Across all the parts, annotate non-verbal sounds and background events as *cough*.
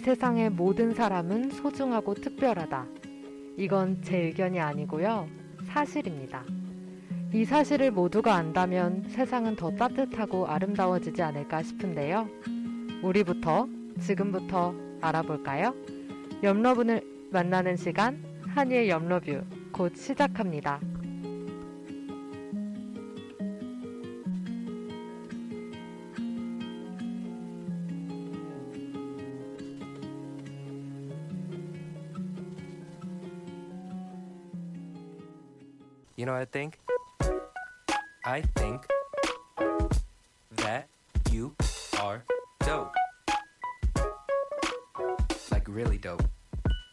이 세상의 모든 사람은 소중하고 특별하다. 이건 제 의견이 아니고요. 사실입니다. 이 사실을 모두가 안다면 세상은 더 따뜻하고 아름다워지지 않을까 싶은데요. 우리부터 지금부터 알아볼까요? 염러분을 만나는 시간 한이의 염러뷰 곧 시작합니다. I think? I think that you are dope. Like really dope.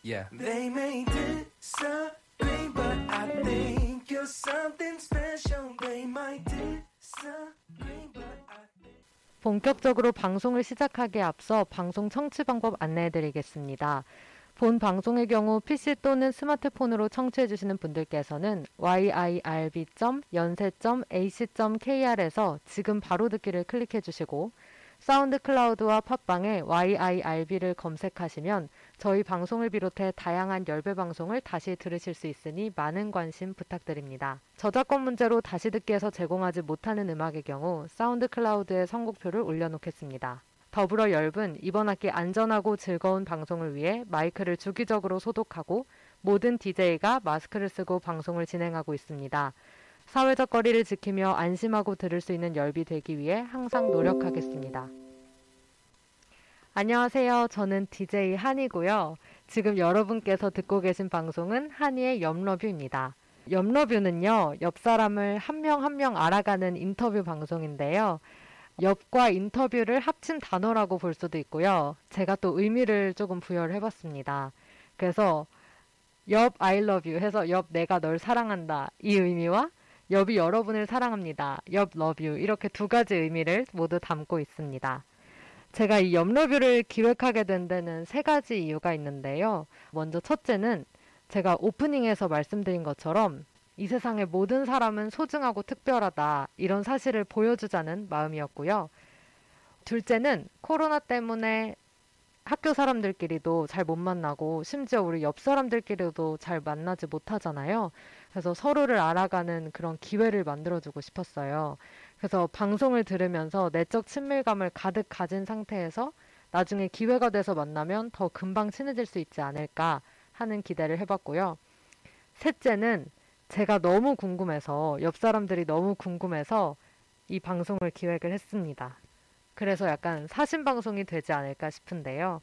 Yeah. They may disagree, but I think you're something special. They might disagree, but I think. 본격적으로 방송을 시작하기에 앞서 방송 청취 방법 안내해 드리겠습니다. 본 방송의 경우 PC 또는 스마트폰으로 청취해 주시는 분들께서는 yirb.yonsei.ac.kr에서 지금 바로 듣기를 클릭해 주시고 사운드 클라우드와 팟빵에 yirb를 검색하시면 저희 방송을 비롯해 다양한 yirb 방송을 다시 들으실 수 있으니 많은 관심 부탁드립니다. 저작권 문제로 다시 듣기에서 제공하지 못하는 음악의 경우 사운드 클라우드에 선곡표를 올려놓겠습니다. 더불어 열분 이번 학기 안전하고 즐거운 방송을 위해 마이크를 주기적으로 소독하고 모든 DJ가 마스크를 쓰고 방송을 진행하고 있습니다. 사회적 거리를 지키며 안심하고 들을 수 있는 열비 되기 위해 항상 노력하겠습니다. 안녕하세요. 저는 DJ 한이고요. 지금 여러분께서 듣고 계신 방송은 한이의 염러뷰입니다. 염러뷰는요, 옆 사람을 한명 한 명 알아가는 인터뷰 방송인데요. 엽과 인터뷰를 합친 단어라고 볼 수도 있고요. 제가 또 의미를 조금 부여를 해봤습니다. 그래서 엽 I love you 해서 엽 내가 널 사랑한다 이 의미와 엽이 여러분을 사랑합니다. 엽 love you 이렇게 두 가지 의미를 모두 담고 있습니다. 제가 이 엽 러뷰를 기획하게 된 데는 세 가지 이유가 있는데요. 먼저 첫째는 제가 오프닝에서 말씀드린 것처럼 이 세상의 모든 사람은 소중하고 특별하다. 이런 사실을 보여주자는 마음이었고요. 둘째는 코로나 때문에 학교 사람들끼리도 잘 못 만나고 심지어 우리 옆 사람들끼리도 잘 만나지 못하잖아요. 그래서 서로를 알아가는 그런 기회를 만들어주고 싶었어요. 그래서 방송을 들으면서 내적 친밀감을 가득 가진 상태에서 나중에 기회가 돼서 만나면 더 금방 친해질 수 있지 않을까 하는 기대를 해봤고요. 셋째는 제가 너무 궁금해서 옆 사람들이 너무 궁금해서 이 방송을 기획을 했습니다. 그래서 약간 사신 방송이 되지 않을까 싶은데요.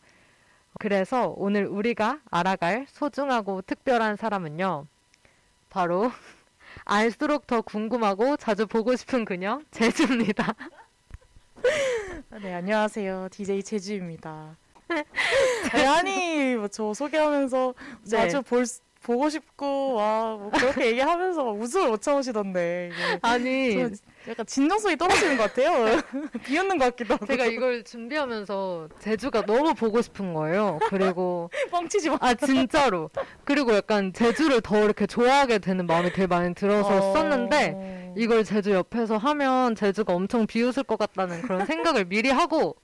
그래서 오늘 우리가 알아갈 소중하고 특별한 사람은요. 바로 *laughs* 알수록 더 궁금하고 자주 보고 싶은 그녀 제주입니다. *laughs* 네, 안녕하세요. DJ 제주입니다. *laughs* 네, 아니, 뭐저 소개하면서 자주 네. 볼, 수- 보고 싶고, 와, 뭐 그렇게 얘기하면서 막 웃음을 못 참으시던데. 아니 저 약간 진정성이 떨어지는 것 같아요. *laughs* 비웃는 것 같기도 하고. 제가 이걸 준비하면서 제주가 너무 보고 싶은 거예요. 그리고 *laughs* 뻥치지 마. 아 진짜로 그리고 약간 제주를 더 이렇게 좋아하게 되는 마음이 되게 많이 들어서 어. 썼는데 이걸 제주 옆에서 하면 제주가 엄청 비웃을 것 같다는 그런 생각을 미리 하고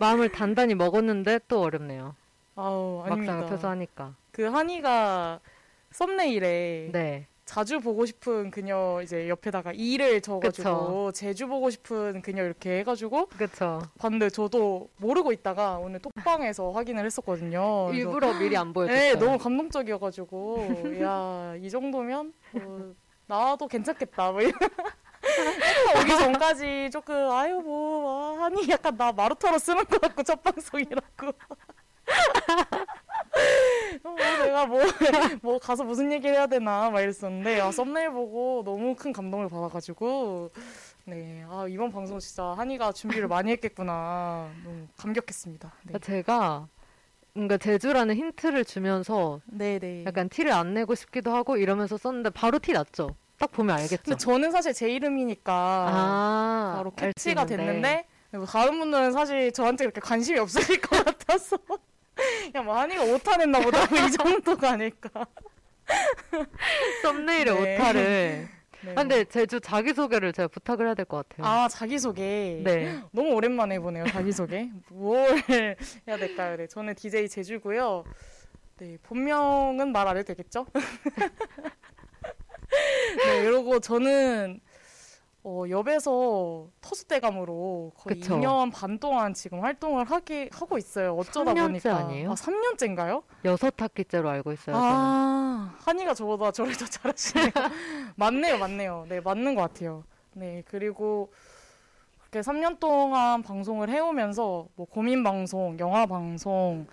마음을 단단히 먹었는데 또 어렵네요. 아우, 막상 아닙니다. 옆에서 하니까. 그 한이가 썸네일에 네. 자주 보고 싶은 그녀 이제 옆에다가 이를 적어가지고 제주 보고 싶은 그녀 이렇게 해가지고 그쵸. 봤는데 저도 모르고 있다가 오늘 톡방에서 확인을 했었거든요. 일부러 미리 안 보여줬어요. 네, 너무 감동적이어가지고 야 이 정도면 뭐, 나도 괜찮겠다. 뭐 이런. *laughs* 오기 전까지 조금 아유 뭐 아, 한이 약간 나 마루타로 쓰는 것 같고 첫 방송이라고. *laughs* 뭐 내가 뭐, *laughs* 뭐 가서 무슨 얘기를 해야 되나 막 이랬었는데 아, 썸네일 보고 너무 큰 감동을 받아가지고 네, 아 이번 방송 진짜 한이가 준비를 많이 했겠구나 너무 감격했습니다. 네, 제가 뭔가 제주라는 힌트를 주면서 네. 약간 티를 안 내고 싶기도 하고 이러면서 썼는데 바로 티 났죠. 딱 보면 알겠죠. 근데 저는 사실 제 이름이니까 아, 바로 캐치가. 됐는데 뭐 다른 분들은 사실 저한테 그렇게 관심이 없으실 것 같아서 *laughs* 그냥 뭐 한이가 오타냈나 보다 뭐이 정도가 아닐까. 썸네일의 네. 오타를 *laughs* 네. 아, 근데 제주 자기소개를 제가 부탁을 해야 될 것 같아요. 아 자기소개. 네. *gasps* 너무 오랜만에 해보네요 자기소개. 뭘 *laughs* 해야 될까요? 네, 저는 DJ 제주고요. 네, 본명은 말 안 해도 되겠죠? 네, 그리고 저는 어, 엽에서 터줏대감으로 거의 그쵸. 2년 반 동안 지금 활동을 하기 하고 있어요. 어쩌다 3년째 보니까 아니에요? 아, 3년째인가요? 여섯 학기째로 알고 있어요. 아, 한이가 저보다 저를 더 잘하시네요. *laughs* 맞네요, 맞네요. 네, 맞는 것 같아요. 네, 그리고 그렇게 3년 동안 방송을 해오면서 뭐 고민 방송, 영화 방송,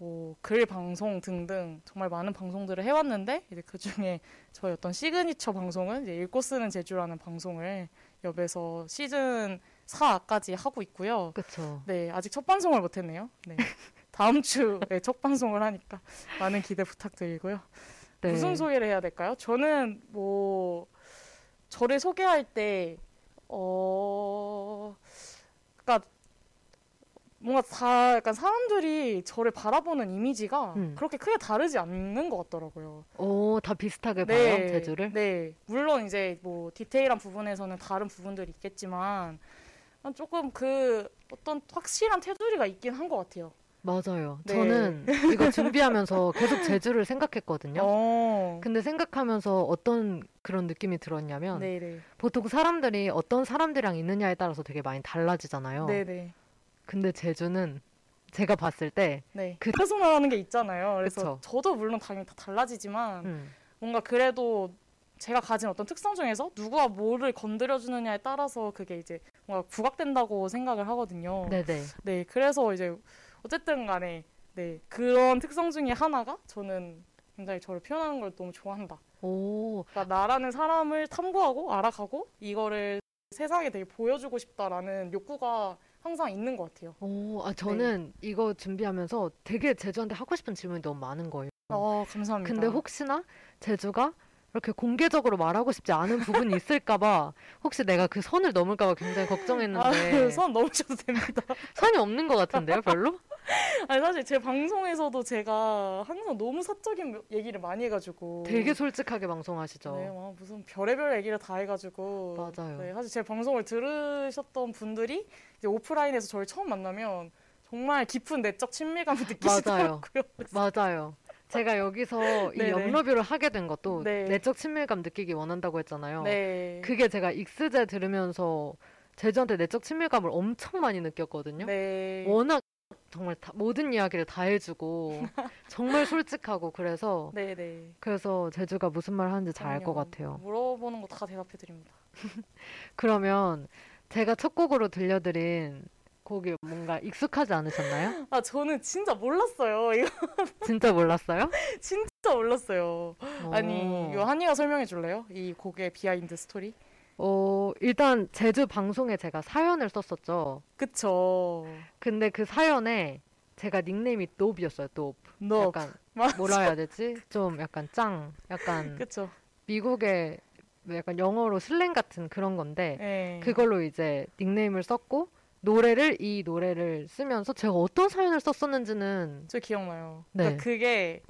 뭐 글 방송 등등 정말 많은 방송들을 해왔는데 이제 그 중에 저의 어떤 시그니처 방송은 이제 읽고 쓰는 제주라는 방송을 yirb에서 시즌 4까지 하고 있고요. 그쵸. 네, 아직 첫 방송을 못했네요. 네. *laughs* 다음 주에 첫 방송을 하니까 많은 기대 부탁드리고요. 네. 무슨 소개를 해야 될까요? 저는 뭐 저를 소개할 때 어, 그러니까 뭔가 다 약간 사람들이 저를 바라보는 이미지가 음. 그렇게 크게 다르지 않는 것 같더라고요. 오, 다 비슷하게 봐요, 제주를? 네, 물론 이제 뭐 디테일한 부분에서는 다른 부분들이 있겠지만 조금 그 어떤 확실한 테두리가 있긴 한 것 같아요. 맞아요. 네. 저는 이거 준비하면서 계속 제주를 생각했거든요. 어, 근데 생각하면서 어떤 그런 느낌이 들었냐면 네네, 보통 사람들이 어떤 사람들이랑 있느냐에 따라서 되게 많이 달라지잖아요. 네네, 근데 제주는 제가 봤을 때 네. 그 퍼스널하는 게 있잖아요. 그래서 그쵸. 저도 물론 당연히 다 달라지지만 음, 뭔가 그래도 제가 가진 어떤 특성 중에서 누구와 뭐를 건드려 주느냐에 따라서 그게 이제 뭔가 부각된다고 생각을 하거든요. 네네. 네, 그래서 이제 어쨌든 간에 네 그런 특성 중에 하나가 저는 굉장히 저를 표현하는 걸 너무 좋아한다. 오, 그러니까 나라는 사람을 탐구하고 알아가고 이거를 세상에 되게 보여주고 싶다라는 욕구가 항상 있는 것 같아요. 오, 아, 저는 이거 준비하면서 되게 제주한테 하고 싶은 질문이 너무 많은 거예요. 어, 감사합니다. 근데 혹시나 제주가 이렇게 공개적으로 말하고 싶지 않은 부분이 있을까봐 혹시 내가 그 선을 넘을까봐 굉장히 걱정했는데 아, 선 넘으셔도 됩니다. *laughs* 선이 없는 것 같은데요, 별로? 아니 사실 제 방송에서도 제가 항상 너무 사적인 얘기를 많이 해가지고 되게 솔직하게 방송하시죠. 네, 막 무슨 별의별 얘기를 다 해가지고 맞아요. 네, 사실 제 방송을 들으셨던 분들이 이제 오프라인에서 저를 처음 만나면 정말 깊은 내적 친밀감을 느끼시더라고요. 그래서 맞아요. 제가 여기서 이 네네. 염러뷰를 하게 된 것도 네. 내적 친밀감 느끼기 원한다고 했잖아요. 네, 그게 제가 익스제 들으면서 제주한테 내적 친밀감을 엄청 많이 느꼈거든요. 네, 워낙 정말 다- 모든 이야기를 다 해주고 *laughs* 정말 솔직하고 그래서 네, 네. 그래서 제주가 무슨 말 하는지 잘 알 것. 같아요. 물어보는 거 다 대답해 드립니다. *laughs* 그러면 제가 첫 곡으로 들려드린 곡이 뭔가 익숙하지 않으셨나요? 아 저는 진짜 몰랐어요. 이거 *laughs* 진짜 몰랐어요? *laughs* 진짜 몰랐어요. 아니 어. 이거 한이가 설명해 줄래요? 이 곡의 behind story? 어, 일단 제주 방송에 제가 사연을 썼었죠. 그쵸. 근데 그 사연에 제가 닉네임이 노브였어요. 노브. 너 약간 *laughs* 맞아. 뭐라 해야 되지? 좀 약간 짱, 약간 그쵸. 미국의 뭐 약간 영어로 slang 같은 그런 건데 네. 그걸로 이제 닉네임을 썼고 노래를 이 노래를 쓰면서 제가 어떤 사연을 썼었는지는 저 기억나요. 네. 그러니까 그게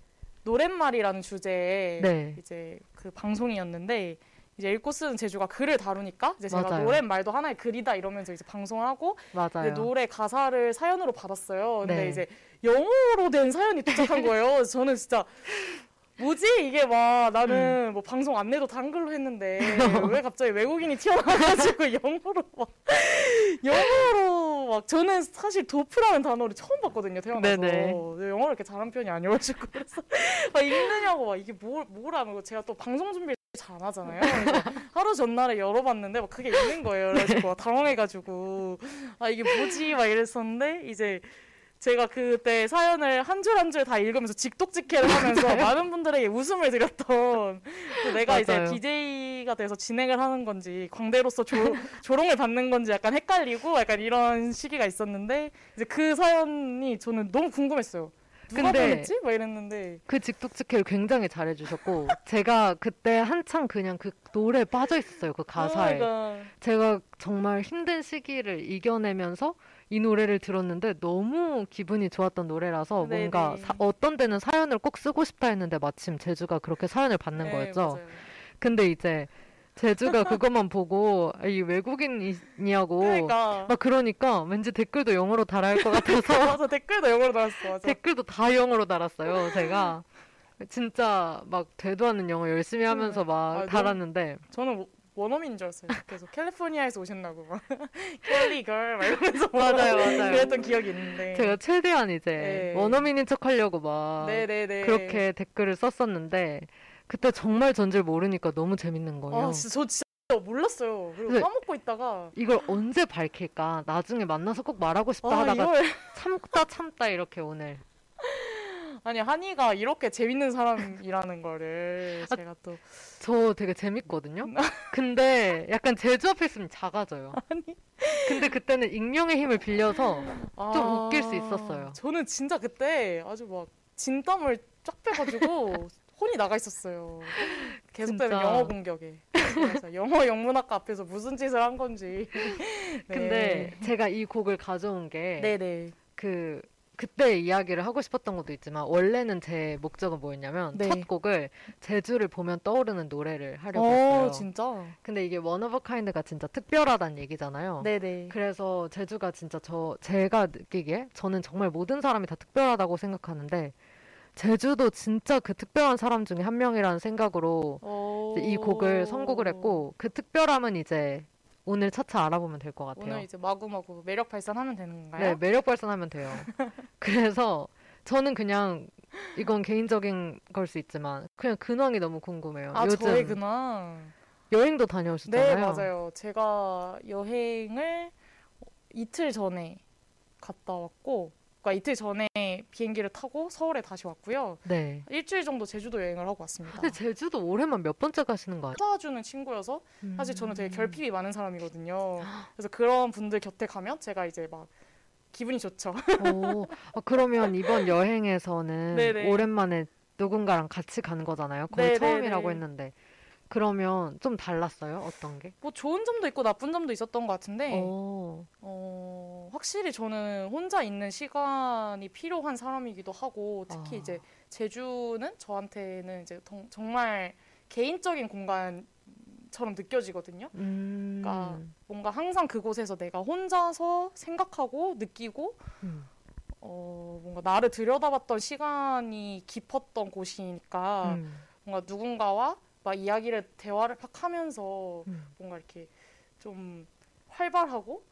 노랫말이라는 주제의 네. 이제 그 방송이었는데 이제 읽고 쓰는 제주가 글을 다루니까 이제 제가 맞아요. 노랫말도 하나의 글이다 이러면서 이제 방송을 하고 이제 맞아요. 노래 가사를 사연으로 받았어요. 근데 네. 이제 영어로 된 사연이 도착한 거예요. 저는 진짜 뭐지 이게 막 나는 음. 뭐 방송 안내도 다 한글로 했는데 *laughs* 왜 갑자기 외국인이 튀어나와가지고 *laughs* 영어로 막 영어로 막 저는 사실 도프라는 단어를 처음 봤거든요 태어나서 네네. 영어를 이렇게 잘하는 편이 아니어가지고 *laughs* 그래서 막 읽느냐고 막 이게 뭘 뭐라는 거 제가 또 방송 준비를 잘안 하잖아요. 그래서 하루 전날에 열어봤는데 막 그게 있는 거예요. 그래가지고 막 당황해가지고 아 이게 뭐지 막 이랬었는데 이제 제가 그때 사연을 한 줄 한 줄 다 읽으면서 직독직해를 *laughs* 하면서 많은 분들에게 웃음을 드렸던 그 내가 이제 맞아요. DJ가 돼서 진행을 하는 건지 광대로서 조, *laughs* 조롱을 받는 건지 약간 헷갈리고 약간 이런 시기가 있었는데 이제 그 사연이 저는 너무 궁금했어요. 누가 근데? 막 이랬는데 그 직독직해를 굉장히 잘해주셨고 제가 그때 한창 그냥 그 노래에 빠져 있었어요. 그 가사에. 그러니까 제가 정말 힘든 시기를 이겨내면서 이 노래를 들었는데 너무 기분이 좋았던 노래라서 네네. 뭔가 사- 어떤 데는 사연을 꼭 쓰고 싶다 했는데 마침 제주가 그렇게 사연을 받는 네, 거였죠. 맞아요. 근데 이제 제주가 *laughs* 그것만 보고 아, 이 외국인이냐고 그러니까 막 그러니까 왠지 댓글도 영어로 달아야 할 것 *laughs* 같아서 맞아 댓글도 영어로 달았어. 맞아. 댓글도 다 영어로 달았어요. 제가 진짜 막 되도 않는 영어 열심히 하면서 막 아, 달았는데 저는 뭐- 원어민인 줄 알았어요. 계속 캘리포니아에서 오셨나고 막 *laughs* 캘리 걸 막 이러면서 맞아요, 맞아요. 그랬던 기억이 있는데. 제가 최대한 이제 네. 원어민인 척하려고 막 네네네. 그렇게 댓글을 썼었는데 그때 정말 전질 모르니까 너무 재밌는 거예요. 아 진짜 저 진짜 몰랐어요. 그리고 네. 까먹고 있다가 이걸 언제 밝힐까? 나중에 만나서 꼭 말하고 싶다 아 하다가 이걸 참다 참다 이렇게 오늘 아니 한이가 이렇게 재밌는 사람이라는 거를 아, 제가 또 저 되게 재밌거든요. *laughs* 근데 약간 제주 앞에 있으면 작아져요. 아니 근데 그때는 익명의 힘을 빌려서 아, 좀 웃길 수 있었어요. 저는 진짜 그때 아주 막 진땀을 쫙 빼가지고 *laughs* 혼이 나가 있었어요. 계속되는 진짜. 영어 공격에. 그래서 영어 영문학과 앞에서 무슨 짓을 한 건지. 네. 근데 제가 이 곡을 가져온 게 네네. 그 그때 이야기를 하고 싶었던 것도 있지만 원래는 제 목적은 뭐였냐면 네. 첫 곡을 제주를 보면 떠오르는 노래를 하려고 했어요. 어 진짜. 근데 이게 one of a kind가 진짜 특별하다는 얘기잖아요. 네네. 그래서 제주가 진짜 저 제가 느끼기에 저는 정말 모든 사람이 다 특별하다고 생각하는데 제주도 진짜 그 특별한 사람 중에 한 명이라는 생각으로 이 곡을 선곡을 했고 그 특별함은 이제 오늘 차차 알아보면 될 것 같아요. 오늘 이제 마구마구 매력 발산하면 되는 건가요? 네, 매력 발산하면 돼요. *laughs* 그래서 저는 그냥 이건 개인적인 걸 수 있지만 그냥 근황이 너무 궁금해요. 아 요즘 저의 근황. 여행도 다녀오셨잖아요. 네 맞아요. 제가 여행을 이틀 전에 갔다 왔고, 그러니까 이틀 전에 비행기를 타고 서울에 다시 왔고요. 네. 일주일 정도 제주도 여행을 하고 왔습니다. 근데 제주도 올해만 몇 번째 가시는 거 아니에요? 찾아주는 친구여서 사실 저는 음. 되게 결핍이 많은 사람이거든요. *gasps* 그래서 그런 분들 곁에 가면 제가 이제 막 기분이 좋죠. 오, 아, 그러면 이번 여행에서는 *laughs* 네네. 오랜만에 누군가랑 같이 가는 거잖아요. 거의 네네네. 처음이라고 했는데. 그러면 좀 달랐어요? 어떤 게? 뭐 좋은 점도 있고 나쁜 점도 있었던 것 같은데 오, 어, 확실히 저는 혼자 있는 시간이 필요한 사람이기도 하고 특히 아. 이제 제주는 저한테는 이제 정- 정말 개인적인 공간처럼 느껴지거든요. 음, 그러니까 뭔가 항상 그곳에서 내가 혼자서 생각하고 느끼고 음, 어, 뭔가 나를 들여다봤던 시간이 깊었던 곳이니까 음, 뭔가 누군가와 막 이야기를 대화를 팍 하면서 음. 뭔가 이렇게 좀 활발하고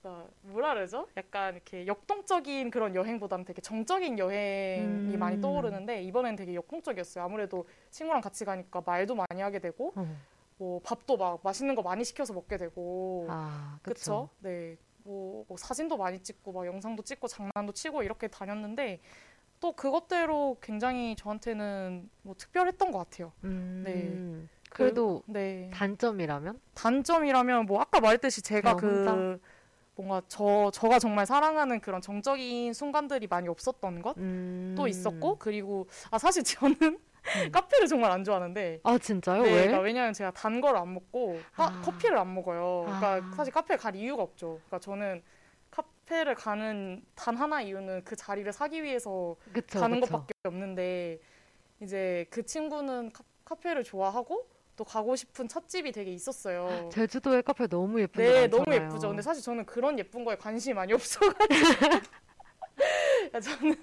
그러니까 뭐라 그러죠? 약간 이렇게 역동적인 그런 여행보다는 되게 정적인 여행이 음. 많이 떠오르는데 이번엔 되게 역동적이었어요. 아무래도 친구랑 같이 가니까 말도 많이 하게 되고 어. 뭐 밥도 막 맛있는 거 많이 시켜서 먹게 되고 아, 그쵸? 그쵸. 네. 뭐, 뭐 사진도 많이 찍고 막 영상도 찍고 장난도 치고 이렇게 다녔는데 또 그것대로 굉장히 저한테는 뭐 특별했던 것 같아요. 음, 그- 그래도 네. 단점이라면? 단점이라면 뭐 아까 말했듯이 제가 그냥 혼자? 그 뭔가 저 저가 정말 사랑하는 그런 정적인 순간들이 많이 없었던 것또 음. 있었고 그리고 아 사실 *laughs* 저는 음. 카페를 정말 안 좋아하는데 아, 진짜요? 네, 왜? 그러니까 왜냐면 제가 단 걸 안 먹고 카- 아. 커피를 안 먹어요. 그러니까 아. 사실 카페 갈 이유가 없죠. 그러니까 저는 카페를 가는 단 하나 이유는 그 자리를 사기 위해서 그쵸, 가는 그쵸. 것밖에 없는데 이제 그 친구는 카, 카페를 좋아하고 또 가고 싶은 찻집이 되게 있었어요. *gasps* 제주도의 카페 너무 예쁜 데 네, 너무 많잖아요. 예쁘죠. 근데 사실 저는 그런 예쁜 거에 관심이 많이 없어가지고. *laughs* 그러니까 저는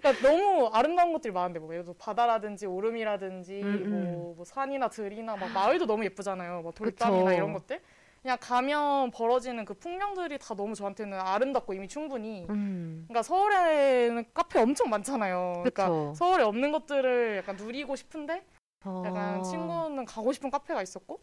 그러니까 너무 아름다운 것들이 많은데 뭐 예를 들어 바다라든지 오름이라든지 음, 음. 뭐, 뭐 산이나 들이나 막 마을도 너무 예쁘잖아요. 막 돌담이나 그쵸. 이런 것들. 그냥 가면 벌어지는 그 풍경들이 다 너무 저한테는 아름답고 이미 충분히. 음, 그러니까 서울에는 카페 엄청 많잖아요. 그러니까 그쵸. 서울에 없는 것들을 약간 누리고 싶은데 약간 어, 친구는 가고 싶은 카페가 있었고.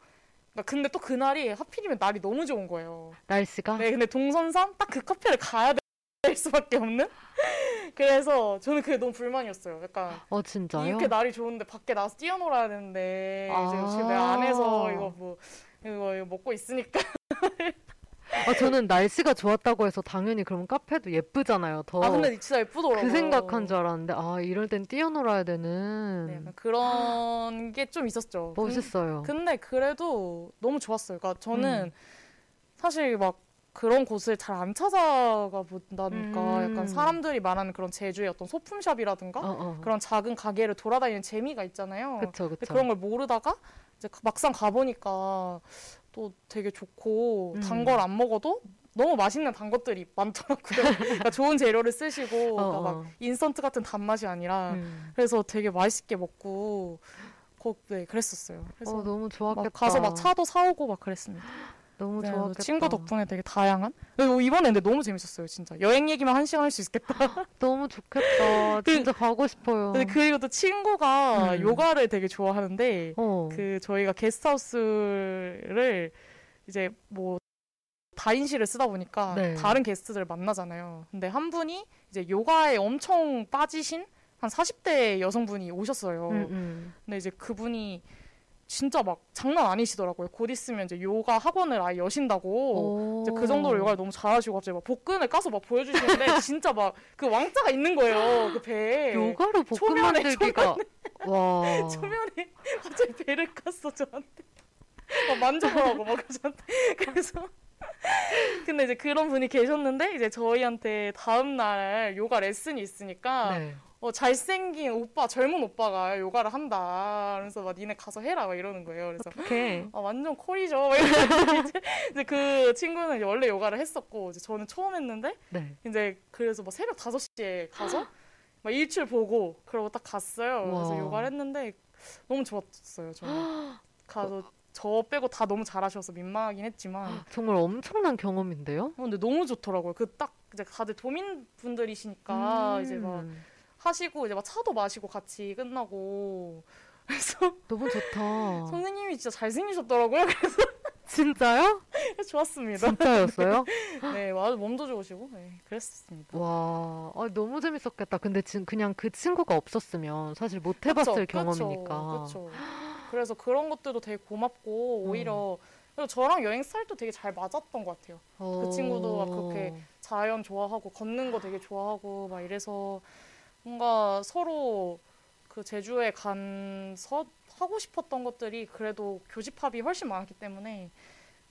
그러니까 근데 또 그날이 하필이면 날이 너무 좋은 거예요. 날씨가? 네, 근데 동선상 딱 그 카페를 가야 될 수밖에 없는. *laughs* 그래서 저는 그게 너무 불만이었어요. 약간 어, 진짜요? 이렇게 날이 좋은데 밖에 나가서 뛰어놀아야 되는데 아. 이제 지금 내가 안에서 이거 뭐 이거, 이거 먹고 있으니까. 아, 저는 날씨가 좋았다고 해서 당연히 그럼 카페도 예쁘잖아요. 더. 아 근데 진짜 예쁘더라고요. 그 생각한 줄 알았는데, 아, 이럴 땐 뛰어놀아야 되는. 네, 약간 그런 *gasps* 게 좀 있었죠. 근- 멋있어요. 근데 그래도 너무 좋았어요. 그러니까 저는 음. 사실 막 그런 곳을 잘 안 찾아가 본다니까 음. 약간 사람들이 말하는 그런 제주의 어떤 소품샵이라든가 어, 어. 그런 작은 가게를 돌아다니는 재미가 있잖아요. 그쵸, 그쵸. 그런 걸 모르다가 이제 가- 막상 가보니까 또 되게 좋고 음. 단걸 안 먹어도 너무 맛있는 단 것들이 많더라고요. *laughs* 그러니까 좋은 재료를 쓰시고 그러니까 어, 막 어. 인스턴트 같은 단맛이 아니라 음. 그래서 되게 맛있게 먹고 거, 네 그랬었어요. 그래서 어, 너무 좋았겠다. 막 가서 막 차도 사오고 막 그랬습니다. 너무 네, 좋았겠다. 친구 덕분에 되게 다양한. 그리고 이번에 근데 너무 재밌었어요, 진짜. 여행 얘기만 한 시간 할 수 있겠다. *laughs* 너무 좋겠다. 그- 진짜 가고 싶어요. 근데 그리고 또 친구가 음. 요가를 되게 좋아하는데 어. 그 저희가 게스트하우스를 이제 뭐 다인실을 쓰다 보니까 네. 다른 게스트들 만나잖아요. 근데 한 분이 이제 요가에 엄청 빠지신 한 40대 여성분이 오셨어요. 음, 음. 근데 이제 그분이 진짜 막 장난 아니시더라고요. 곧 있으면 이제 요가 학원을 아예 여신다고. 오. 이제 그 정도로 요가를 너무 잘하시고 갑자기 막 복근을 까서 막 보여주시는데 *laughs* 진짜 막 그 왕자가 있는 거예요. 그 배에. 요가로 볶음 초면에, 만들기가 와. *laughs* 초면에 갑자기 배를 깠어 저한테. 막 만져보라고 막 저한테. *laughs* 그래서 근데 이제 그런 분이 계셨는데 이제 저희한테 다음 날 요가 레슨이 있으니까 네. 어, 잘생긴 오빠 젊은 오빠가 요가를 한다. 그래서 막 니네 가서 해라 막 이러는 거예요. 그래서 어떡해. 아 완전 콜이죠. 이제, 이제 그 친구는 이제 원래 요가를 했었고 이제 저는 처음 했는데 네. 이제 그래서 막 새벽 5시에 가서 막 일출 보고 그러고 딱 갔어요. 그래서 우와. 요가를 했는데 너무 좋았어요. 저는 가서 저 빼고 다 너무 잘하셔서 민망하긴 했지만 정말 엄청난 경험인데요? 어, 근데 너무 좋더라고요. 그 딱 이제 다들 도민 분들이시니까 음. 이제 막 하시고 이제 막 차도 마시고 같이 끝나고 *laughs* 그래서 너무 좋다. 선생님이 진짜 잘생기셨더라고요. *laughs* 진짜요? 그래서 좋았습니다. 진짜였어요? *laughs* 네, 아주 몸도 좋으시고 네, 그랬습니다. 와, 아, 너무 재밌었겠다. 근데 지금 그냥 그 친구가 없었으면 사실 못 해봤을 경험이니까. 그렇죠. 그래서 그런 것들도 되게 고맙고 오히려 그리고 저랑 여행 스타일도 되게 잘 맞았던 것 같아요. 그 친구도 막 그렇게 자연 좋아하고 걷는 거 되게 좋아하고 막 이래서 뭔가 서로 그 제주에 간서 하고 싶었던 것들이 그래도 교집합이 훨씬 많았기 때문에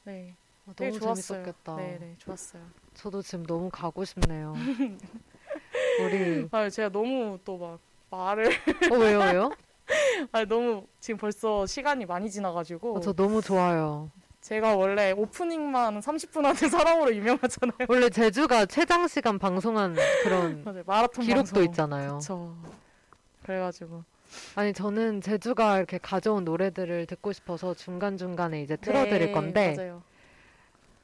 네 어, 되게 너무 좋았어요. 재밌었겠다. 네 네 좋았어요. 저도 지금 너무 가고 싶네요. *laughs* 우리 아 제가 너무 또 막 말을 어 왜요 왜요? *laughs* 아 너무 지금 벌써 시간이 많이 지나가지고 어, 저 너무 좋아요. 제가 원래 오프닝만 30분 하는 *laughs* 사람으로 유명하잖아요. 원래 제주가 최장 시간 방송한 그런 *laughs* 맞아요. 마라톤 기록도 방송. 있잖아요. 그쵸. 그래가지고 아니 저는 제주가 이렇게 가져온 노래들을 듣고 싶어서 중간 중간에 이제 틀어드릴 네, 건데 맞아요.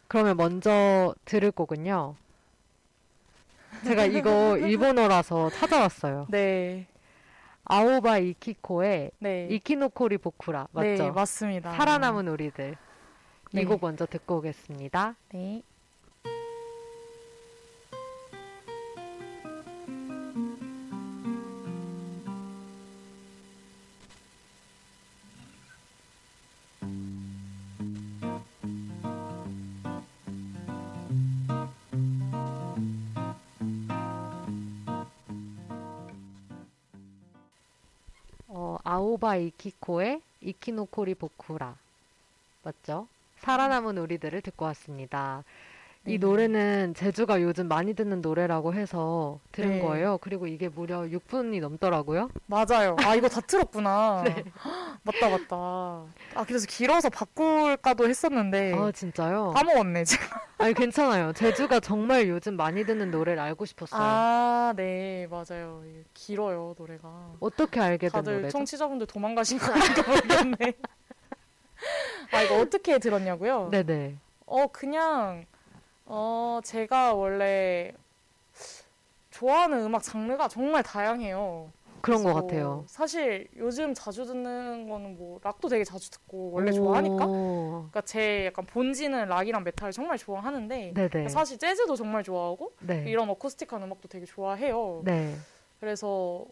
그러면 먼저 들을 곡은요. 제가 이거 *laughs* 일본어라서 찾아왔어요. 네, 아오바 이키코의 네, 이키노코리 보쿠라 맞죠? 네 맞습니다. 살아남은 우리들 네. 이곡 먼저 듣고 오겠습니다. 네. 어, 아오바 이키코의 이키노코리 보쿠라 맞죠? 살아남은 우리들을 듣고 왔습니다. 이 네. 노래는 제주가 요즘 많이 듣는 노래라고 해서 들은 네. 거예요. 그리고 이게 무려 6분이 넘더라고요. 맞아요. 아 이거 다 틀었구나. *laughs* 네. 맞다 맞다. 아 그래서 길어서 바꿀까도 했었는데 아 진짜요? 까먹었네 지금. *laughs* 아니 괜찮아요. 제주가 정말 요즘 많이 듣는 노래를 알고 싶었어요. 아, 네, 맞아요. 길어요, 노래가. 어떻게 알게 된 다들 노래죠? 청취자분들 도망가신 거 아닌가 *laughs* 모르겠네. 아, 이거 어떻게 들었냐고요? 네네. 어, 그냥, 어, 제가 원래 좋아하는 음악 장르가 정말 다양해요. 그런 것 같아요. 사실 요즘 자주 듣는 거는 뭐, 락도 되게 자주 듣고, 원래 좋아하니까? 오. 그러니까 제 약간 본질은 락이랑 메탈을 정말 좋아하는데, 네네. 사실 재즈도 정말 좋아하고, 네. 이런 어쿠스틱한 음악도 되게 좋아해요. 네. 그래서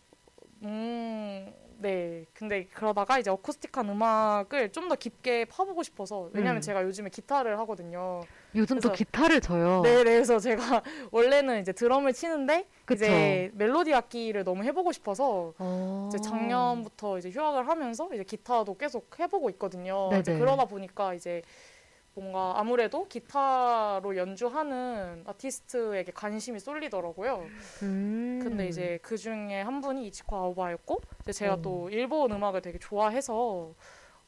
음, 네. 근데 그러다가 이제 어쿠스틱한 음악을 좀 더 깊게 파보고 싶어서 왜냐면 음. 제가 요즘에 기타를 하거든요. 요즘 또 기타를 쳐요. 네, 네, 그래서 제가 *laughs* 원래는 이제 드럼을 치는데 그쵸. 이제 멜로디 악기를 너무 해보고 싶어서 어. 이제 작년부터 이제 휴학을 하면서 이제 기타도 계속 해보고 있거든요. 이제 네네. 그러다 보니까 이제 뭔가 아무래도 기타로 연주하는 아티스트에게 관심이 쏠리더라고요. 음. 근데 이제 그 중에 한 분이 이치코 아오바였고 제가 오. 또 일본 음악을 되게 좋아해서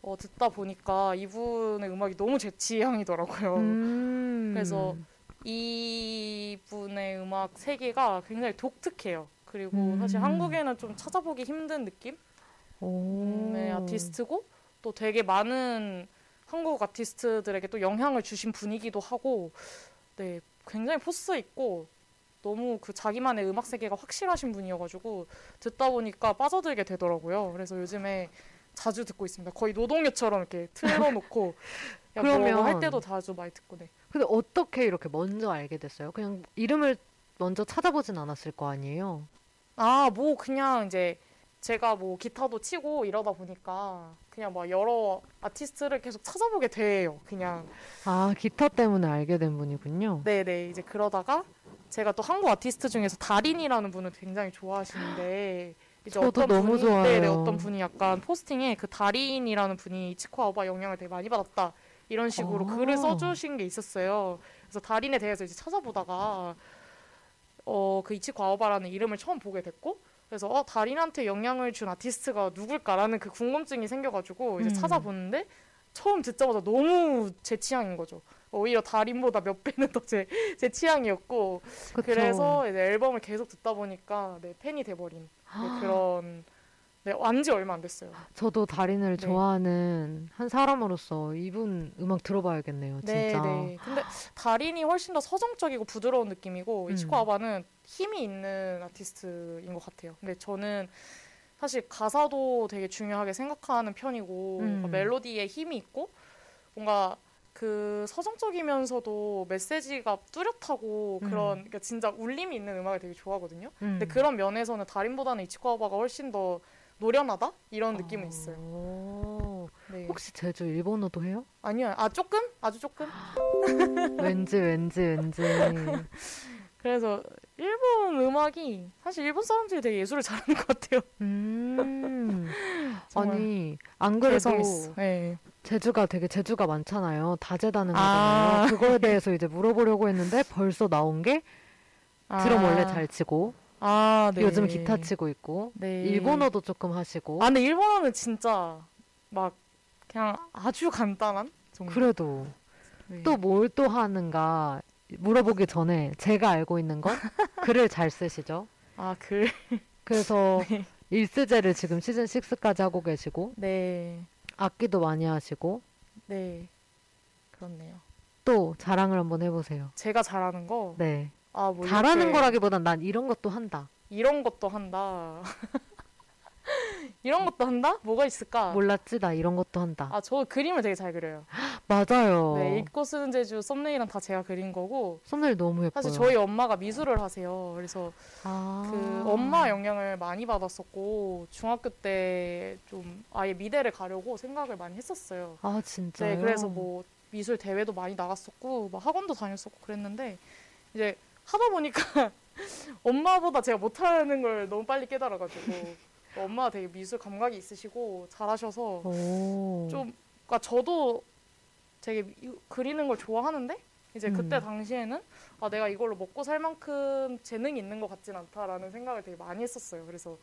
어, 듣다 보니까 이분의 음악이 너무 제 취향이더라고요. 음. 그래서 이분의 음악 세계가 굉장히 독특해요. 그리고 음. 사실 한국에는 좀 찾아보기 힘든 느낌? 오. 의 아티스트고 또 되게 많은 한국 아티스트들에게 또 영향을 주신 분이기도 하고 네 굉장히 포스 있고 너무 그 자기만의 음악 세계가 확실하신 분이어가지고 듣다 보니까 빠져들게 되더라고요. 그래서 요즘에 자주 듣고 있습니다. 거의 노동요처럼 이렇게 틀어놓고 *laughs* 그러면- 할 때도 자주 많이 듣고 네. 근데 어떻게 이렇게 먼저 알게 됐어요? 그냥 이름을 먼저 찾아보진 않았을 거 아니에요? 아, 뭐 그냥 이제 제가 뭐 기타도 치고 이러다 보니까 그냥 막 여러 아티스트를 계속 찾아보게 돼요. 그냥 아, 기타 때문에 알게 된 분이군요. 네네 이제 그러다가 제가 또 한국 아티스트 중에서 달인이라는 분을 굉장히 좋아하시는데 이제 저도 어떤 너무 분이, 좋아해요. 네네 어떤 분이 약간 포스팅에 그 달인이라는 분이 이치코 아오바 영향을 되게 많이 받았다 이런 식으로 아. 글을 써주신 게 있었어요. 그래서 달인에 대해서 이제 찾아보다가 어 그 이치코 아오바라는 이름을 처음 보게 됐고 그래서 어 달인한테 영향을 준 아티스트가 누굴까라는 그 궁금증이 생겨가지고 이제 음. 찾아보는데 처음 듣자마자 너무 제 취향인 거죠. 오히려 달인보다 몇 배는 더 제 제 취향이었고 그쵸? 그래서 이제 앨범을 계속 듣다 보니까 네, 팬이 돼버린 네, 그런 네, 완지 얼마 안 됐어요. 저도 달인을 네. 좋아하는 한 사람으로서 이분 음악 들어봐야겠네요, 네, 진짜. 네. 근데 달인이 훨씬 더 서정적이고 부드러운 느낌이고 음. 이치코 아바는 힘이 있는 아티스트인 것 같아요. 근데 저는 사실 가사도 되게 중요하게 생각하는 편이고 음. 멜로디에 힘이 있고 뭔가 그 서정적이면서도 메시지가 뚜렷하고 음. 그런 그러니까 진짜 울림이 있는 음악을 되게 좋아하거든요. 음. 근데 그런 면에서는 달인보다는 이치코 아바가 훨씬 더 노련하다 이런 느낌은 있어요. 오. 네. 혹시 제주 일본어도 해요? 아니요, 아 조금, 아주 조금. *gasps* 왠지 왠지 왠지. *laughs* 그래서 일본 음악이 사실 일본 사람들이 되게 예술을 잘하는 것 같아요. 음. *laughs* 아니 안 그래도. 네. 제주가 되게 제주가 많잖아요. 다재다능하잖아요. 아. 그거에 대해서 이제 물어보려고 했는데 벌써 나온 게 드럼 원래 잘 치고 아, 네. 요즘 기타 치고 있고 네. 일본어도 조금 하시고 아, 근데 일본어는 진짜 막 그냥 아주 간단한 정도. 그래도 네. 또 뭘 또 하는가 물어보기 전에 제가 알고 있는 건 *laughs* 글을 잘 쓰시죠. 아, 글. 그래서 *laughs* 네. 일스제를 지금 시즌 6까지 하고 계시고 네. 악기도 많이 하시고 네. 그렇네요. 또 자랑을 한번 해보세요. 제가 잘하는 거. 네. 아, 뭐 잘하는 이렇게 거라기보단 난 이런 것도 한다. 이런 것도 한다. *laughs* 이런 것도 한다? 뭐가 있을까? 몰랐지? 나 이런 것도 한다. 아, 저 그림을 되게 잘 그려요. *gasps* 맞아요. 네, 읽고 쓰는 제주 썸네일은 다 제가 그린 거고 썸네일 너무 예뻐요. 사실 저희 엄마가 미술을 하세요. 그래서 아. 그 엄마 영향을 많이 받았었고 중학교 때 좀 아예 미대를 가려고 생각을 많이 했었어요. 아 진짜요? 네, 그래서 뭐 미술 대회도 많이 나갔었고 막 학원도 다녔었고 그랬는데 이제 하다 보니까 *laughs* 엄마보다 제가 못하는 걸 너무 빨리 깨달아가지고 엄마가 되게 미술 감각이 있으시고 잘하셔서 오. 좀 그러니까 저도 되게 이- 그리는 걸 좋아하는데 이제 그때 음. 당시에는 아 내가 이걸로 먹고 살 만큼 재능이 있는 것 같진 않다라는 생각을 되게 많이 했었어요. 그래서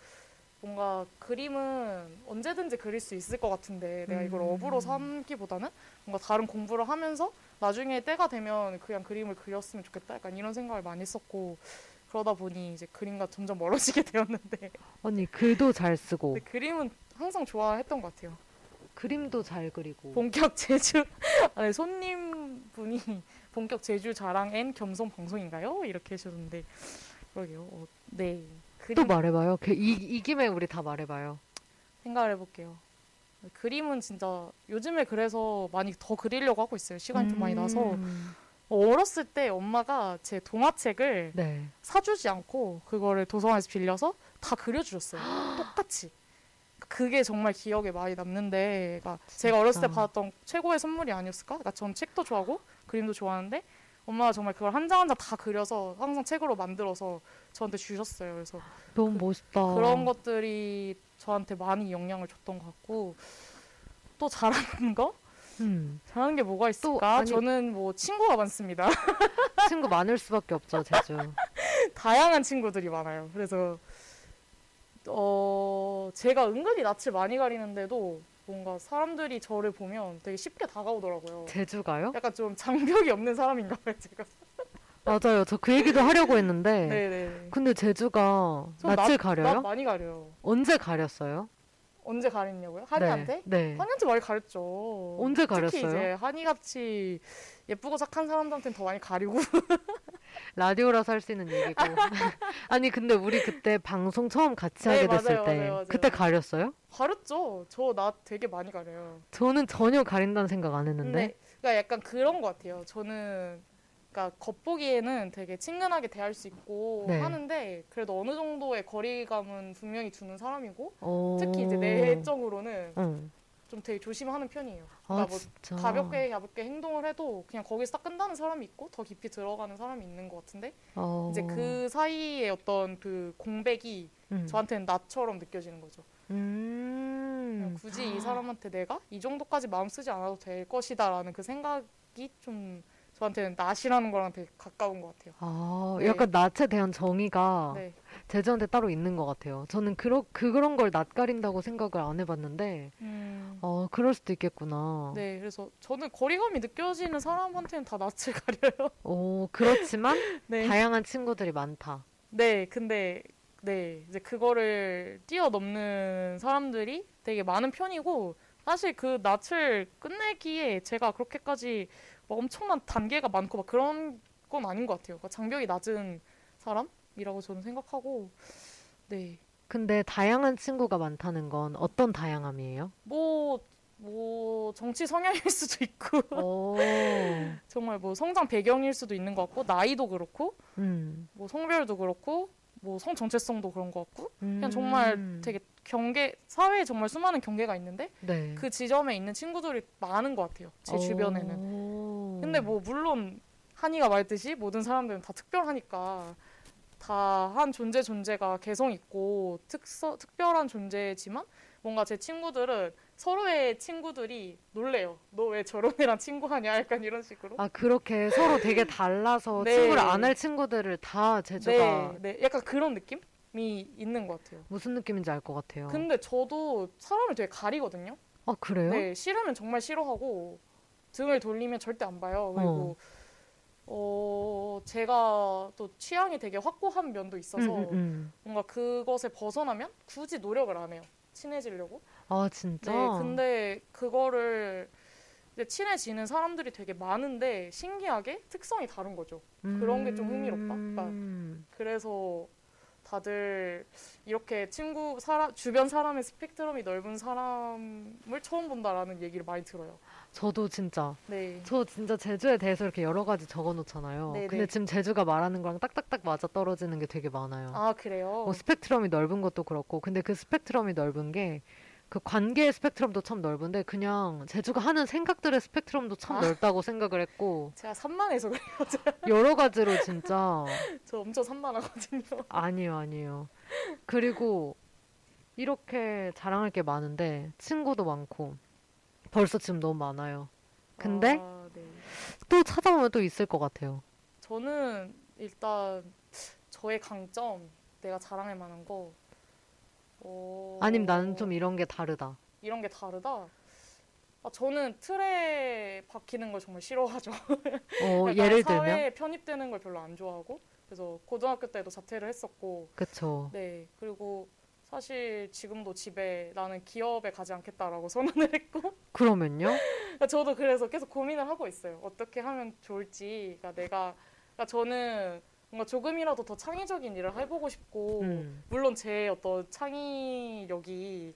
뭔가 그림은 언제든지 그릴 수 있을 것 같은데 내가 이걸 음. 업으로 삼기보다는 뭔가 다른 공부를 하면서 나중에 때가 되면 그냥 그림을 그렸으면 좋겠다. 약간 이런 생각을 많이 했었고 그러다 보니 이제 그림과 점점 멀어지게 *laughs* 되었는데 언니 글도 잘 쓰고 근데 그림은 항상 좋아했던 것 같아요. 그림도 잘 그리고 본격 제주 *laughs* 아니, 손님 분이 본격 제주 자랑 and 겸손 방송인가요? 이렇게 해주셨는데 그러게요. 어, 네. 또 그림 말해봐요. 그 이, 이 김에 우리 다 말해봐요. 생각을 해볼게요. 그림은 진짜 요즘에 그래서 많이 더 그리려고 하고 있어요. 시간이 좀 많이 나서 음. 어렸을 때 엄마가 제 동화책을 네. 사주지 않고 그거를 도서관에서 빌려서 다 그려주셨어요. *gasps* 똑같이. 그게 정말 기억에 많이 남는데, 그러니까 제가 어렸을 때. 받았던 최고의 선물이 아니었을까? 그러니까 전 책도 좋아하고 그림도 좋아하는데 엄마가 정말 그걸 한 장 한 장 다 그려서 항상 책으로 만들어서 저한테 주셨어요. 그래서 너무 멋있다. 그런 것들이 저한테 많이 영향을 줬던 것 같고 또 잘하는 거? 음. 잘하는 게 뭐가 있을까? 아니- 저는 뭐 친구가 많습니다. *laughs* 친구 많을 수밖에 없죠 제주. *laughs* 다양한 친구들이 많아요. 그래서 어 제가 은근히 낯을 많이 가리는데도 뭔가 사람들이 저를 보면 되게 쉽게 다가오더라고요. 제주가요? 약간 좀 장벽이 없는 사람인가 봐요, 제가. 맞아요. 저 그 얘기도 하려고 했는데. *laughs* 네네. 근데 제주가 낯을 가려요? 낯 많이 가려요. 언제 가렸어요? 언제 가렸냐고요? 한이한테? 네. 네. 한이한테 많이 가렸죠. 언제 특히 가렸어요? 이제 한이같이 예쁘고 착한 사람들한테는 더 많이 가리고. *laughs* 라디오라서 할 수 있는 얘기고. *laughs* 아니 근데 우리 그때 방송 처음 같이 네, 하게 됐을 맞아요, 때 맞아요, 맞아요. 그때 가렸어요? 가렸죠. 저 나 되게 많이 가려요. 저는 전혀 가린다는 생각 안 했는데. 근데 그러니까 약간 그런 것 같아요. 저는 그러니까 겉보기에는 되게 친근하게 대할 수 있고 네. 하는데 그래도 어느 정도의 거리감은 분명히 두는 사람이고 어... 특히 이제 내적으로는 응. 좀 되게 조심하는 편이에요. 아 그러니까 뭐 진짜. 가볍게 가볍게 행동을 해도 그냥 거기서 딱 끝나는 사람이 있고 더 깊이 들어가는 사람이 있는 것 같은데 어... 이제 그 사이에 어떤 그 공백이 음. 저한테는 나처럼 느껴지는 거죠. 음. 굳이 이 사람한테 내가 이 정도까지 마음 쓰지 않아도 될 것이다라는 그 생각이 좀 저한테는 낫이라는 거랑 되게 가까운 것 같아요. 아, 네. 약간 낯에 대한 정의가 네. 제주한테 따로 있는 것 같아요. 저는 그러, 그, 그런 걸 낯가린다고 생각을 안 해봤는데, 음, 어, 그럴 수도 있겠구나. 네, 그래서 저는 거리감이 느껴지는 사람한테는 다 낯을 *laughs* 가려요. 어, 그렇지만 *laughs* 네. 다양한 친구들이 많다. 네, 근데 네 이제 그거를 뛰어넘는 사람들이 되게 많은 편이고 사실 그 낯을 끝내기에 제가 그렇게까지 막 엄청난 단계가 많고 막 그런 건 아닌 것 같아요. 그러니까 장벽이 낮은 사람이라고 저는 생각하고 네. 근데 다양한 친구가 많다는 건 어떤 다양함이에요? 뭐, 뭐, 정치 성향일 *laughs* 수도 있고, 오, *laughs* 정말 뭐 성장 배경일 수도 있는 것 같고, 나이도 그렇고, 음, 뭐 성별도 그렇고, 뭐 성 정체성도 그런 것 같고, 그냥 음. 정말 되게 경계, 사회에 정말 수많은 경계가 있는데, 네. 그 지점에 있는 친구들이 많은 것 같아요. 제 주변에는. 오. 근데 뭐, 물론, 한이가 말했듯이 모든 사람들은 다 특별하니까, 다 한 존재 존재가 개성 있고, 특서, 특별한 존재지만, 뭔가 제 친구들은 서로의 친구들이 놀래요. 너 왜 저런 애랑 친구하냐? 약간 이런 식으로. 아, 그렇게 서로 되게 달라서 *laughs* 네. 친구를 안 할 친구들을 다 제주가 네, 네, 약간 그런 느낌이 있는 것 같아요. 무슨 느낌인지 알 것 같아요. 근데 저도 사람을 되게 가리거든요. 아, 그래요? 네, 싫으면 정말 싫어하고 등을 돌리면 절대 안 봐요. 그리고 어, 제가 또 취향이 되게 확고한 면도 있어서 음, 음, 음. 뭔가 그것에 벗어나면 굳이 노력을 안 해요. 친해지려고. 아, 진짜? 네, 근데 그거를 이제 친해지는 사람들이 되게 많은데 신기하게 특성이 다른 거죠. 그런 게 좀 흥미롭다. 그러니까 음. 그래서 다들 이렇게 친구 사람 주변 사람의 스펙트럼이 넓은 사람을 처음 본다라는 얘기를 많이 들어요. 저도 진짜 네. 저 진짜 제주에 대해서 이렇게 여러 가지 적어 놓잖아요. 네네. 근데 지금 제주가 말하는 거랑 딱딱딱 맞아 떨어지는 게 되게 많아요. 아 그래요. 뭐 스펙트럼이 넓은 것도 그렇고 근데 그 스펙트럼이 넓은 게 그 관계의 스펙트럼도 참 넓은데 그냥 제주가 하는 생각들의 스펙트럼도 참 아. 넓다고 생각을 했고 제가 산만해서 그래요. 여러 가지로 진짜 *laughs* 저 엄청 산만하거든요. 아니에요 아니에요 그리고 이렇게 자랑할 게 많은데 친구도 많고 벌써 지금 너무 많아요 근데 아, 네. 또 찾아보면 또 있을 것 같아요 저는 일단 저의 강점 내가 자랑할 만한 거 어... 아니면 나는 좀 이런 게 다르다. 이런 게 다르다. 아, 저는 틀에 박히는 걸 정말 싫어하죠. *laughs* 어 약간 예를 들면 사회에 편입되는 걸 별로 안 좋아하고 그래서 고등학교 때도 자퇴를 했었고. 그쵸. 네 그리고 사실 지금도 집에 나는 기업에 가지 않겠다라고 *laughs* 선언을 했고. 그러면요? 그러니까 저도 그래서 계속 고민을 하고 있어요. 어떻게 하면 좋을지 그러니까 내가 그러니까 저는 뭔가 조금이라도 더 창의적인 일을 해보고 싶고 음. 물론 제 어떤 창의력이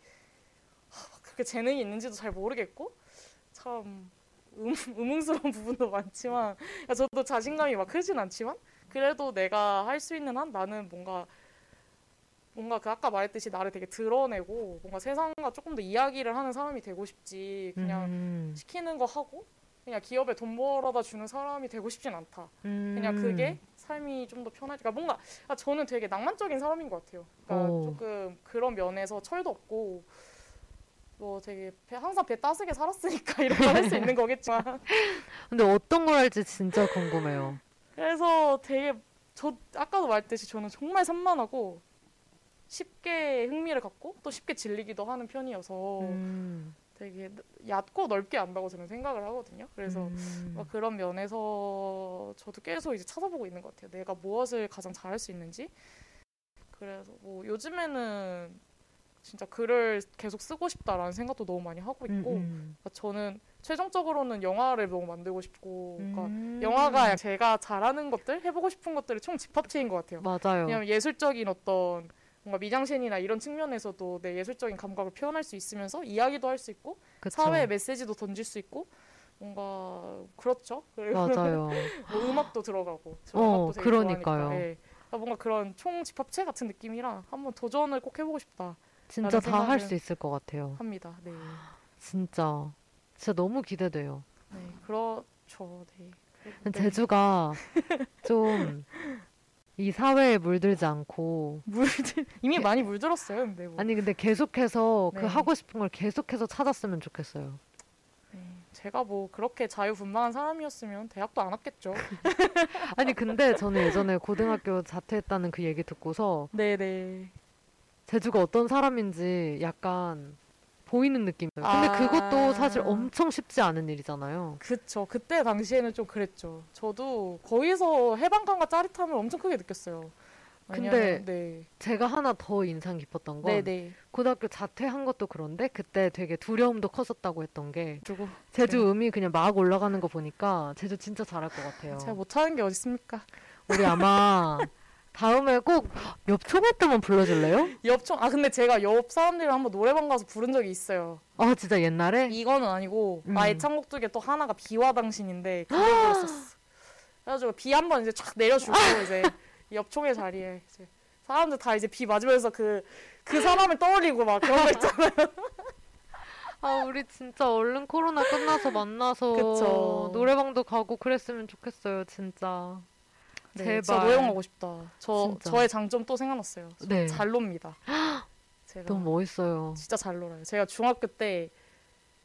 하, 그렇게 재능이 있는지도 잘 모르겠고 참 음, *laughs* 의문스러운 부분도 많지만 그러니까 저도 자신감이 막 크진 않지만 그래도 내가 할 수 있는 한 나는 뭔가 뭔가 그 아까 말했듯이 나를 되게 드러내고 뭔가 세상과 조금 더 이야기를 하는 사람이 되고 싶지 그냥 음. 시키는 거 하고 그냥 기업에 돈 벌어다 주는 사람이 되고 싶진 않다. 그냥 음. 그게 삶이 좀 더 편하지. 그러니까 뭔가 아, 저는 되게 낭만적인 사람인 것 같아요. 그러니까 오. 조금 그런 면에서 철도 없고 뭐 되게 배- 항상 배 따스게 살았으니까 *laughs* 이렇게 할수 있는 거겠지만 근데 어떤 걸 할지 진짜 궁금해요. 그래서 되게 저 아까도 말했듯이 저는 정말 산만하고 쉽게 흥미를 갖고 또 쉽게 질리기도 하는 편이어서 음. 되게 얕고 넓게 안다고 저는 생각을 하거든요. 그래서 음. 뭐 그런 면에서 저도 계속 이제 찾아보고 있는 것 같아요. 내가 무엇을 가장 잘할 수 있는지. 그래서 뭐 요즘에는 진짜 글을 계속 쓰고 싶다라는 생각도 너무 많이 하고 있고 음, 그러니까 저는 최종적으로는 영화를 너무 만들고 싶고 음. 그러니까 음. 영화가 제가 잘하는 것들 해보고 싶은 것들의 총 집합체인 것 같아요. 맞아요. 왜냐면 예술적인 어떤 뭔가 미장센이나 이런 측면에서도 내 예술적인 감각을 표현할 수 있으면서 이야기도 할 수 있고 그쵸. 사회에 메시지도 던질 수 있고 뭔가 그렇죠. 맞아요. *laughs* 뭐 음악도 들어가고 저 어, 음악도 그러니까요. 그러니까 뭔가 그런 총 집합체 같은 느낌이라 한번 도전을 꼭 해보고 싶다 진짜 다 할 수 있을 것 같아요. 합니다. 네, 진짜. 진짜 너무 기대돼요. 네 그렇죠. 네. 네. 제주가 *laughs* 좀 이 사회에 물들지 않고 물들 이미 많이 물들었어요. 근데 뭐. 아니 근데 계속해서 그 네. 하고 싶은 걸 계속해서 찾았으면 좋겠어요. 네. 제가 뭐 그렇게 자유분방한 사람이었으면 대학도 안 왔겠죠. *laughs* 아니 근데 저는 예전에 고등학교 자퇴했다는 그 얘기 듣고서 네네. 제주가 어떤 사람인지 약간 보이는 느낌이에요. 근데 아. 그것도 사실 엄청 쉽지 않은 일이잖아요. 그쵸. 그때 당시에는 좀 그랬죠. 저도 거기서 해방감과 짜릿함을 엄청 크게 느꼈어요. 근데 왜냐면, 네. 제가 하나 더 인상 깊었던 건 네네. 고등학교 자퇴한 것도 그런데 그때 되게 두려움도 컸었다고 했던 게 그리고 제주 네. 음이 그냥 막 올라가는 거 보니까 제주 진짜 잘할 것 같아요. 제가 못하는 게 어디 있습니까? 우리 아마 *laughs* 다음에 꼭 옆초가 때만 불러줄래요? *laughs* 옆청 아 근데 제가 옆 사람들이랑 한번 노래방 가서 부른 적이 있어요. 아 진짜 옛날에? 이거는 아니고 음. 아 애창곡 중에 또 하나가 비와 당신인데 *gasps* 그걸 불렀었어. 그래가지고 비 한 번 이제 쫙 내려주고 *laughs* 이제 옆총의 자리에 이제 사람들 다 이제 비 맞으면서 그 그 사람을 떠올리고 막 그런 거 있잖아요. *laughs* 아 우리 진짜 얼른 코로나 끝나서 만나서 그쵸. 노래방도 가고 그랬으면 좋겠어요 진짜. 네, 제발. 진짜 가고 싶다. 저 진짜. 저의 장점 또 생각났어요. 저 네. 잘 놉니다. *gasps* 제가 너무 멋있어요. 진짜 잘 놀아요. 제가 중학교 때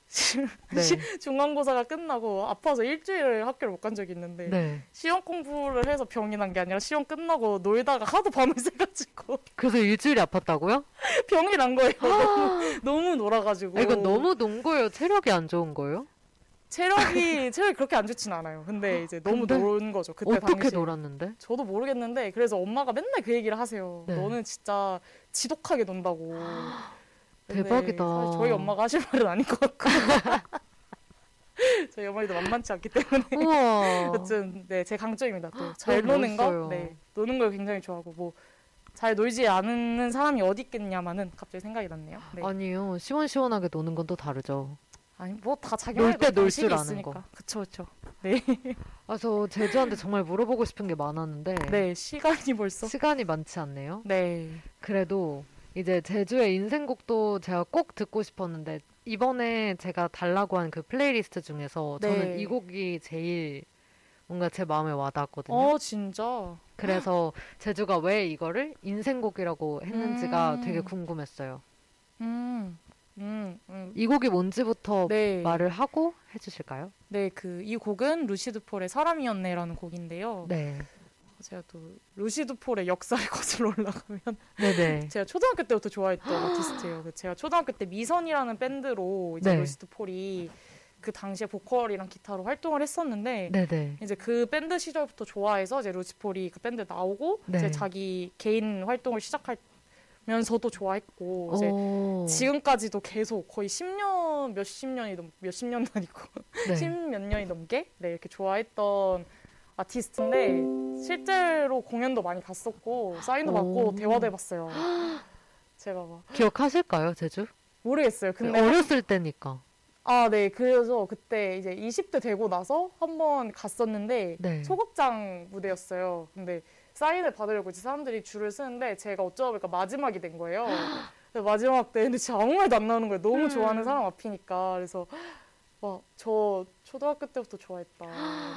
*laughs* 네. 중간고사가 끝나고 아파서 일주일을 학교를 못 간 적이 있는데 네. 시험 공부를 해서 병이 난 게 아니라 시험 끝나고 놀다가 하도 밤을 *laughs* 새가지고 그래서 일주일이 아팠다고요? *laughs* 병이 난 거예요. 너무, 너무 놀아가지고. 아, 이건 너무 논 거예요. 체력이 안 좋은 거예요? 체력이 *laughs* 체력이 그렇게 안 좋진 않아요. 근데 이제 너무 근데 놀은 거죠. 그때 어떻게 당시. 놀았는데? 저도 모르겠는데 그래서 엄마가 맨날 그 얘기를 하세요. 네. 너는 진짜 지독하게 논다고. *gasps* 근데 대박이다. 사실 저희 엄마가 하실 말은 아닌 것 같고. *laughs* 저희 어머니도 만만치 않기 때문에. 우와. *laughs* 어쨌든 네, 제 강점입니다. 또잘 어. 너무 노는 거, 멋있어요. 네, 노는 걸 굉장히 좋아하고 뭐 잘 놀지 않는 사람이 어디 있겠냐마는 갑자기 생각이 났네요. 네. 아니요. 시원시원하게 노는 건 또 다르죠. 아니 뭐다놀 자기만의 때놀 방식이 줄 아는 있으니까. 거. 그쵸 그쵸. *laughs* 아, 저 제주한테 정말 물어보고 싶은 게 많았는데 네 시간이 벌써. 시간이 많지 않네요. 네. 그래도 이제 제주의 인생곡도 제가 꼭 듣고 싶었는데 이번에 제가 달라고 한 그 플레이리스트 중에서 저는 네. 이 곡이 제일 뭔가 제 마음에 와닿았거든요. 어 진짜. 그래서 제주가 왜 이거를 인생곡이라고 했는지가 음. 되게 궁금했어요. 음. 음. 음. 이 곡이 뭔지부터 네. 말을 하고 해주실까요? 네, 그 이 곡은 루시드 폴의 사람이었네라는 곡인데요. 네. 제가 또 루시드 폴의 역사를 거슬러 *laughs* 올라가면 네네. *laughs* 제가 초등학교 때부터 좋아했던 *gasps* 아티스트예요. 그 제가 초등학교 때 미선이라는 밴드로 이제 네. 루시드 폴이 그 당시에 보컬이랑 기타로 활동을 했었는데 네네. 이제 그 밴드 시절부터 좋아해서 이제 루시드 폴이 그 밴드 나오고 네. 이제 자기 개인 활동을 시작하 면서도 좋아했고 이제 오. 지금까지도 계속 거의 10년 몇십 년이 넘 몇십 년도 아니고 네. 십몇 년이 넘게 네, 이렇게 좋아했던 아티스트인데 실제로 공연도 많이 갔었고 사인도 오. 받고 대화도 해봤어요. *gasps* 제가 막 기억하실까요, 제주? 모르겠어요. 근데 어렸을 때니까. 아, 네. 그래서 그때 이제 20대 되고 나서 한번 갔었는데 네. 소극장 무대였어요. 근데 사인을 받으려고 이제 사람들이 줄을 서는데 제가 어쩌다 보니까 마지막이 된 거예요. 근데 마지막 때 근데 진짜 아무 말도 안 나오는 거예요. 너무 음. 좋아하는 사람 앞이니까. 그래서 막저 초등학교 때부터 좋아했다.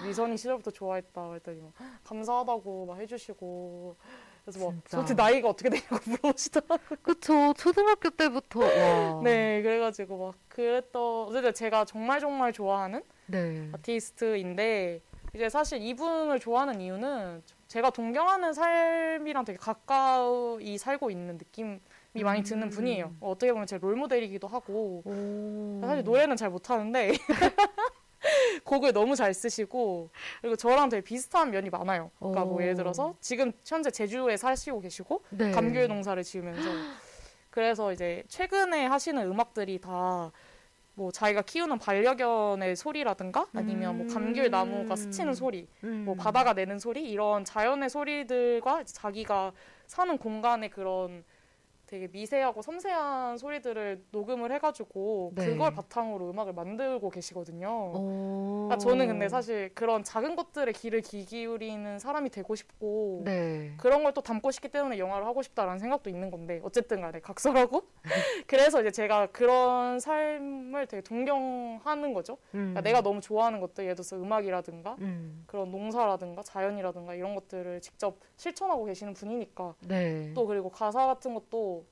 미선이 시절부터 좋아했다. 그랬더니 막 감사하다고 막 해주시고 그래서 막 진짜. 저한테 나이가 어떻게 되냐고 *laughs* 물어보시더라고요. 그쵸. 초등학교 때부터. 와. 네, 그래가지고 막 그랬던 어쨌든 제가 정말 정말 좋아하는 네. 아티스트인데 이제 사실 이분을 좋아하는 이유는 제가 동경하는 삶이랑 되게 가까이 살고 있는 느낌이 많이 음. 듣는 분이에요. 어떻게 보면 제 롤모델이기도 하고 오. 사실 노래는 잘 못하는데 *laughs* 곡을 너무 잘 쓰시고 그리고 저랑 되게 비슷한 면이 많아요. 그러니까 뭐 오. 예를 들어서 지금 현재 제주에 사시고 계시고 네. 감귤 농사를 지으면서 그래서 이제 최근에 하시는 음악들이 다 뭐 자기가 키우는 반려견의 소리라든가 아니면 뭐 감귤 나무가 스치는 소리, 음. 뭐 바다가 내는 소리 이런 자연의 소리들과 자기가 사는 공간의 그런 되게 미세하고 섬세한 소리들을 녹음을 해가지고 네. 그걸 바탕으로 음악을 만들고 계시거든요. 오. 그러니까 저는 근데 사실 그런 작은 것들에 귀를 기- 기울이는 사람이 되고 싶고 네. 그런 걸 또 담고 싶기 때문에 영화를 하고 싶다라는 생각도 있는 건데 어쨌든 간에 각설하고 *laughs* 그래서 이제 제가 그런 삶을 되게 동경하는 거죠. 음. 그러니까 내가 너무 좋아하는 것들 예를 들어서 음악이라든가 음. 그런 농사라든가 자연이라든가 이런 것들을 직접 실천하고 계시는 분이니까 네. 또 그리고 가사 같은 것도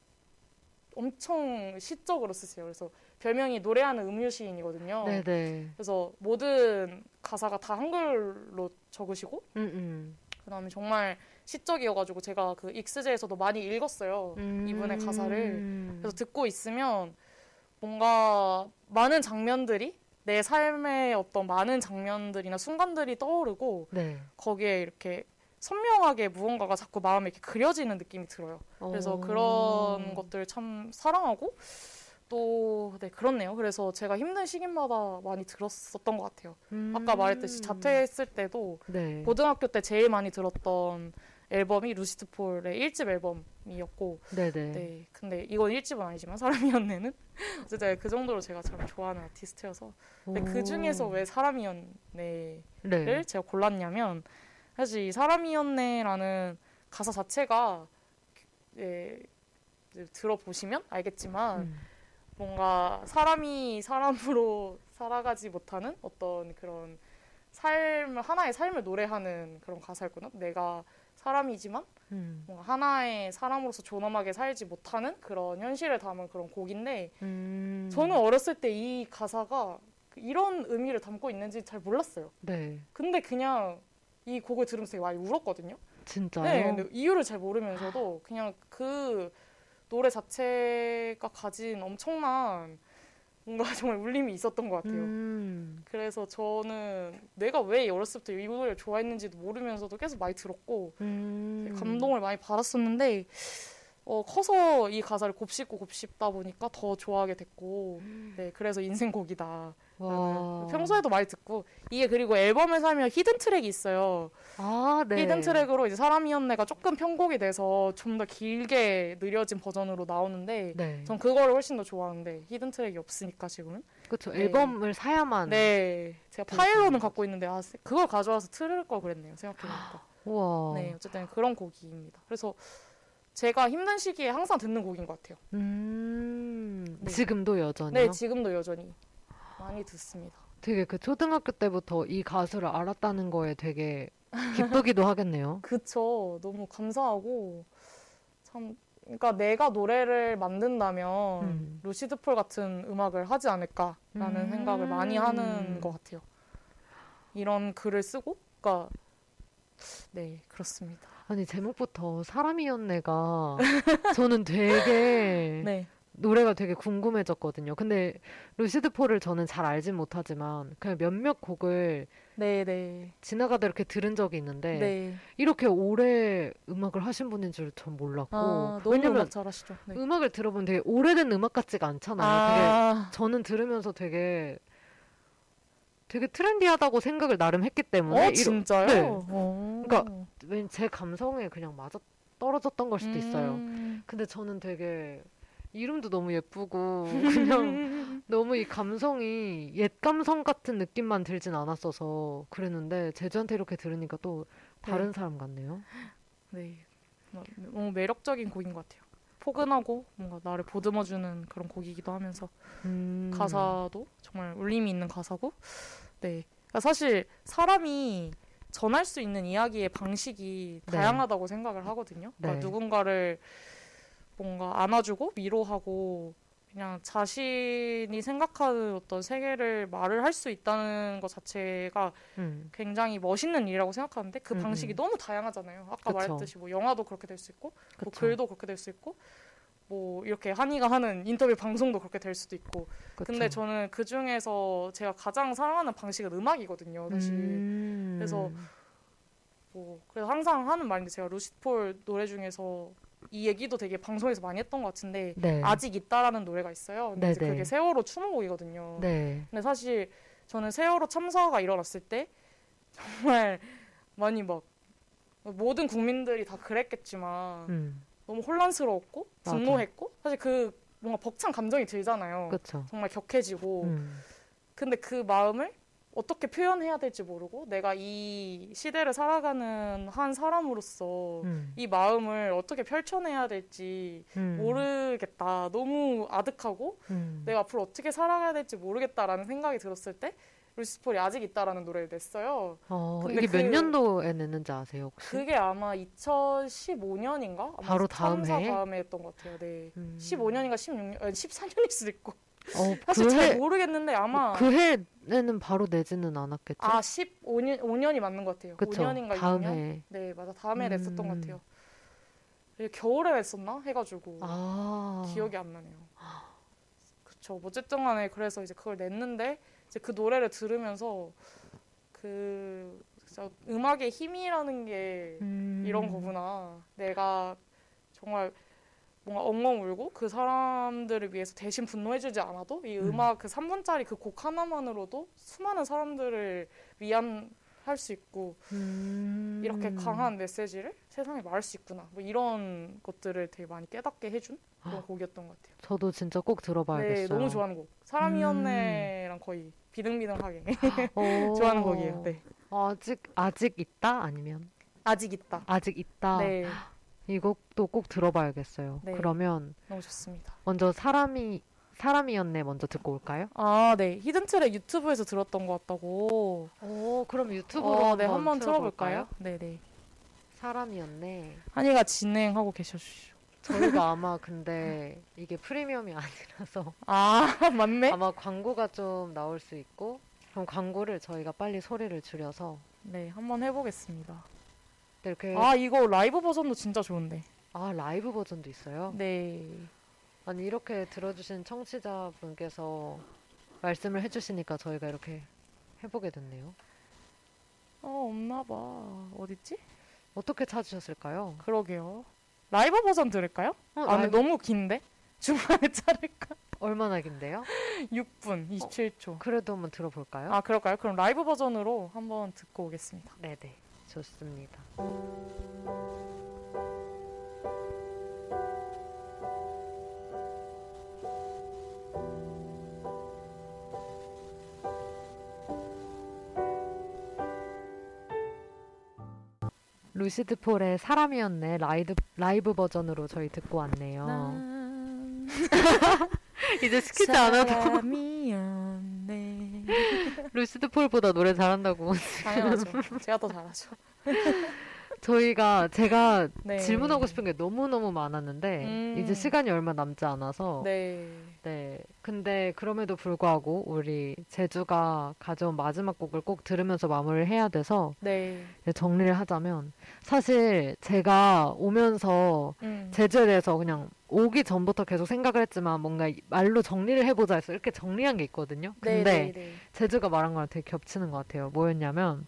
엄청 시적으로 쓰세요. 그래서 별명이 노래하는 음유 시인이거든요. 네네. 그래서 모든 가사가 다 한글로 적으시고 음, 그다음에 정말 시적이어가지고 제가 그 익스제에서도 많이 읽었어요. 음. 이분의 가사를 음. 그래서 듣고 있으면 뭔가 많은 장면들이 내 삶의 어떤 많은 장면들이나 순간들이 떠오르고 네. 거기에 이렇게 선명하게 무언가가 자꾸 마음에 이렇게 그려지는 느낌이 들어요. 그래서 오. 그런 것들 참 사랑하고 또 네 그렇네요. 그래서 제가 힘든 시기마다 많이 들었었던 것 같아요. 아까 음. 말했듯이 자퇴했을 때도 네. 고등학교 때 제일 많이 들었던 앨범이 루시드 폴의 1집 앨범이었고 네네. 네 근데 이건 1집은 아니지만 사람이었네는 *laughs* 어쨌든 그 정도로 제가 참 좋아하는 아티스트여서 근데 그 중에서 왜 사람이었네를 네. 제가 골랐냐면 사실 이 사람이었네라는 가사 자체가 예, 들어보시면 알겠지만 음. 뭔가 사람이 사람으로 살아가지 못하는 어떤 그런 삶 하나의 삶을 노래하는 그런 가사였구나. 내가 사람이지만 음. 뭔가 하나의 사람으로서 존엄하게 살지 못하는 그런 현실을 담은 그런 곡인데 음. 저는 어렸을 때 이 가사가 이런 의미를 담고 있는지 잘 몰랐어요. 네. 근데 그냥 이 곡을 들으면서 되게 많이 울었거든요. 진짜요? 네, 근데 이유를 잘 모르면서도 그냥 그 노래 자체가 가진 엄청난 뭔가 *laughs* 정말 울림이 있었던 것 같아요. 음. 그래서 저는 내가 왜 어렸을 때 이 노래를 좋아했는지도 모르면서도 계속 많이 들었고 음. 감동을 많이 받았었는데 어, 커서 이 가사를 곱씹고 곱씹다 보니까 더 좋아하게 됐고 네 그래서 인생곡이다. 와. 평소에도 많이 듣고 이게 그리고 앨범을 사면 hidden track이 있어요. 아, 네. hidden track으로 이제 사람이었네가 조금 편곡이 돼서 좀 더 길게 느려진 버전으로 나오는데 네. 전 그거를 훨씬 더 좋아하는데 hidden track이 없으니까 지금은 그렇죠. 네. 앨범을 사야만. 네 제가. 파일로는 갖고 있는데 아 그걸 가져와서 틀을 걸 그랬네요 생각해보니까 *gasps* 우와. 네 어쨌든 그런 곡입니다 그래서 제가 힘든 시기에 항상 듣는 곡인 것 같아요 음. 네. 지금도 여전히요? 네 지금도 여전히 많이 듣습니다 되게 그 초등학교 때부터 이 가수를 알았다는 거에 되게 기쁘기도 *laughs* 하겠네요. 그쵸 너무 감사하고 참 그러니까 내가 노래를 만든다면 음. 루시드 폴 같은 음악을 하지 않을까라는 음. 생각을 많이 하는 것 같아요. 이런 글을 쓰고, 그러니까 네 그렇습니다. 아니 제목부터 사람이었네가 *laughs* 저는 되게 네, 노래가 되게 궁금해졌거든요. 근데 루시드 폴을 저는 잘 알진 못하지만 그냥 몇몇 곡을 네, 네, 지나가다 이렇게 들은 적이 있는데 네. 이렇게 오래 음악을 하신 분인 줄 전 몰랐고 아, 왜냐면 음악 잘하시죠. 네. 음악을 들어보면 되게 오래된 음악 같지가 않잖아요. 되게 아, 저는 들으면서 되게 되게 트렌디하다고 생각을 나름 했기 때문에 어 진짜요? 네. 어. 그러니까 왠지 제 감성에 그냥 맞아 떨어졌던 걸 수도 있어요. 음. 근데 저는 되게 이름도 너무 예쁘고 그냥 *laughs* 너무 이 감성이 옛 감성 같은 느낌만 들진 않았어서 그랬는데 제주한테 이렇게 들으니까 또 다른 네. 사람 같네요. 네, 뭐, 너무 매력적인 곡인 것 같아요. 포근하고 뭔가 나를 보듬어주는 그런 곡이기도 하면서 음. 가사도 정말 울림이 있는 가사고, 네. 그러니까 사실 사람이 전할 수 있는 이야기의 방식이 네. 다양하다고 생각을 하거든요. 그러니까 네. 누군가를 뭔가 안아주고 위로하고 그냥 자신이 생각하는 어떤 세계를 말을 할 수 있다는 것 자체가 음. 굉장히 멋있는 일이라고 생각하는데 그 음, 방식이 음. 너무 다양하잖아요. 아까 그쵸. 말했듯이 뭐 영화도 그렇게 될 수 있고 뭐 그쵸. 글도 그렇게 될 수 있고 뭐 이렇게 한이가 하는 인터뷰 방송도 그렇게 될 수도 있고 그쵸. 근데 저는 그 중에서 제가 가장 사랑하는 방식은 음악이거든요 사실 음. 그래서 뭐 그래서 항상 하는 말인데 제가 루시폴 노래 중에서 이 얘기도 되게 방송에서 많이 했던 것 같은데 네. 아직 있다라는 노래가 있어요. 근데 이제 네네. 그게 세월호 추모곡이거든요. 네. 근데 사실 저는 세월호 참사가 일어났을 때 정말 많이 막 모든 국민들이 다 그랬겠지만 음. 너무 혼란스러웠고 맞아. 분노했고 사실 그 뭔가 벅찬 감정이 들잖아요. 그쵸. 정말 격해지고 음. 근데 그 마음을 어떻게 표현해야 될지 모르고 내가 이 시대를 살아가는 한 사람으로서 음. 이 마음을 어떻게 펼쳐내야 될지 음. 모르겠다. 너무 아득하고 음. 내가 앞으로 어떻게 살아가야 될지 모르겠다라는 생각이 들었을 때 루시폴이 아직 있다라는 노래를 냈어요. 어, 근데 이게 몇 그- 년도에 냈는지 아세요 혹시? 그게 아마 2015년인가? 바로 다음 사 해에? 다음에 했던 것 같아요. 네. 음. 15년인가 16년, 아니 14년일 수도 있고. 어, 사실 그 잘 해, 모르겠는데 아마 그 해에는 바로 내지는 않았겠죠? 아 15년 5년이 맞는 것 같아요. 그쵸. 5년인가 다음 6년? 해. 네 맞아 다음에 음. 냈었던 것 같아요. 겨울에 했었나 해가지고 아. 기억이 안 나네요. 그쵸. 어쨌든 간에 그래서 이제 그걸 냈는데 이제 그 노래를 들으면서 그 음악의 힘이라는 게 음. 이런 거구나. 내가 정말 뭔가 엉엉 울고 그 사람들을 위해서 대신 분노해주지 않아도 이 음. 음악 그 3분짜리 그 곡 하나만으로도 수많은 사람들을 위안할 수 있고 음. 이렇게 강한 메시지를 세상에 말할 수 있구나. 뭐 이런 것들을 되게 많이 깨닫게 해준 그런 아, 곡이었던 것 같아요. 저도 진짜 꼭 들어봐야겠어요. 네, 너무 좋아하는 곡. 사람이었네랑 거의 비등비등하게 오. *laughs* *laughs* 좋아하는 곡이에요. 네. 아직 아직 있다 아니면 아직 있다. 아직 있다. 네, 이 곡도 꼭 들어봐야겠어요. 네. 그러면 너무 좋습니다. 먼저 사람이 사람이었네 먼저 듣고 올까요? 아, 네. 히든트랙 유튜브에서 들었던 것 같다고. 오, 그럼 유튜브로 어, 네, 한번 틀어볼까요? 틀어볼까요? 네, 네. 사람이었네. 한이가 진행하고 계셔주시죠. 저희가 *laughs* 아마 근데 이게 프리미엄이 아니라서 아, *laughs* 맞네. 아마 광고가 좀 나올 수 있고 그럼 광고를 저희가 빨리 소리를 줄여서 네, 한번 해보겠습니다. 이렇게 아, 이거 라이브 버전도 진짜 좋은데. 아 라이브 버전도 있어요? 네. 아니 이렇게 들어주신 청취자분께서 말씀을 해주시니까 저희가 이렇게 해보게 됐네요. 어, 없나 봐. 어딨지? 어떻게 찾으셨을까요? 그러게요. 라이브 버전 들을까요? 어, 아, 근데 라이브- 너무 긴데? *laughs* 중간에 자를까? 얼마나 긴데요? 6분 27초. 그래도 한번 들어볼까요? 아, 그럴까요? 그럼 라이브 버전으로 한번 듣고 오겠습니다. 네네 좋습니다. 루시드 폴의 사람이었네 라이브, 라이브 버전으로 저희 듣고 왔네요. 난 *laughs* 이제 시키지 않아도. 루시드 폴보다 노래 잘한다고 당연하죠. *laughs* 제가 더 잘하죠. *laughs* 저희가 제가 네. 질문하고 싶은 게 너무너무 많았는데 음. 이제 시간이 얼마 남지 않아서 네. 네. 근데 그럼에도 불구하고 우리 제주가 가져온 마지막 곡을 꼭 들으면서 마무리를 해야 돼서 네. 정리를 하자면 사실 제가 오면서 음. 제주에 대해서 그냥 오기 전부터 계속 생각을 했지만 뭔가 이- 말로 정리를 해보자 해서 이렇게 정리한 게 있거든요. 근데 네, 네, 제주가 말한 거랑 되게 겹치는 것 같아요. 뭐였냐면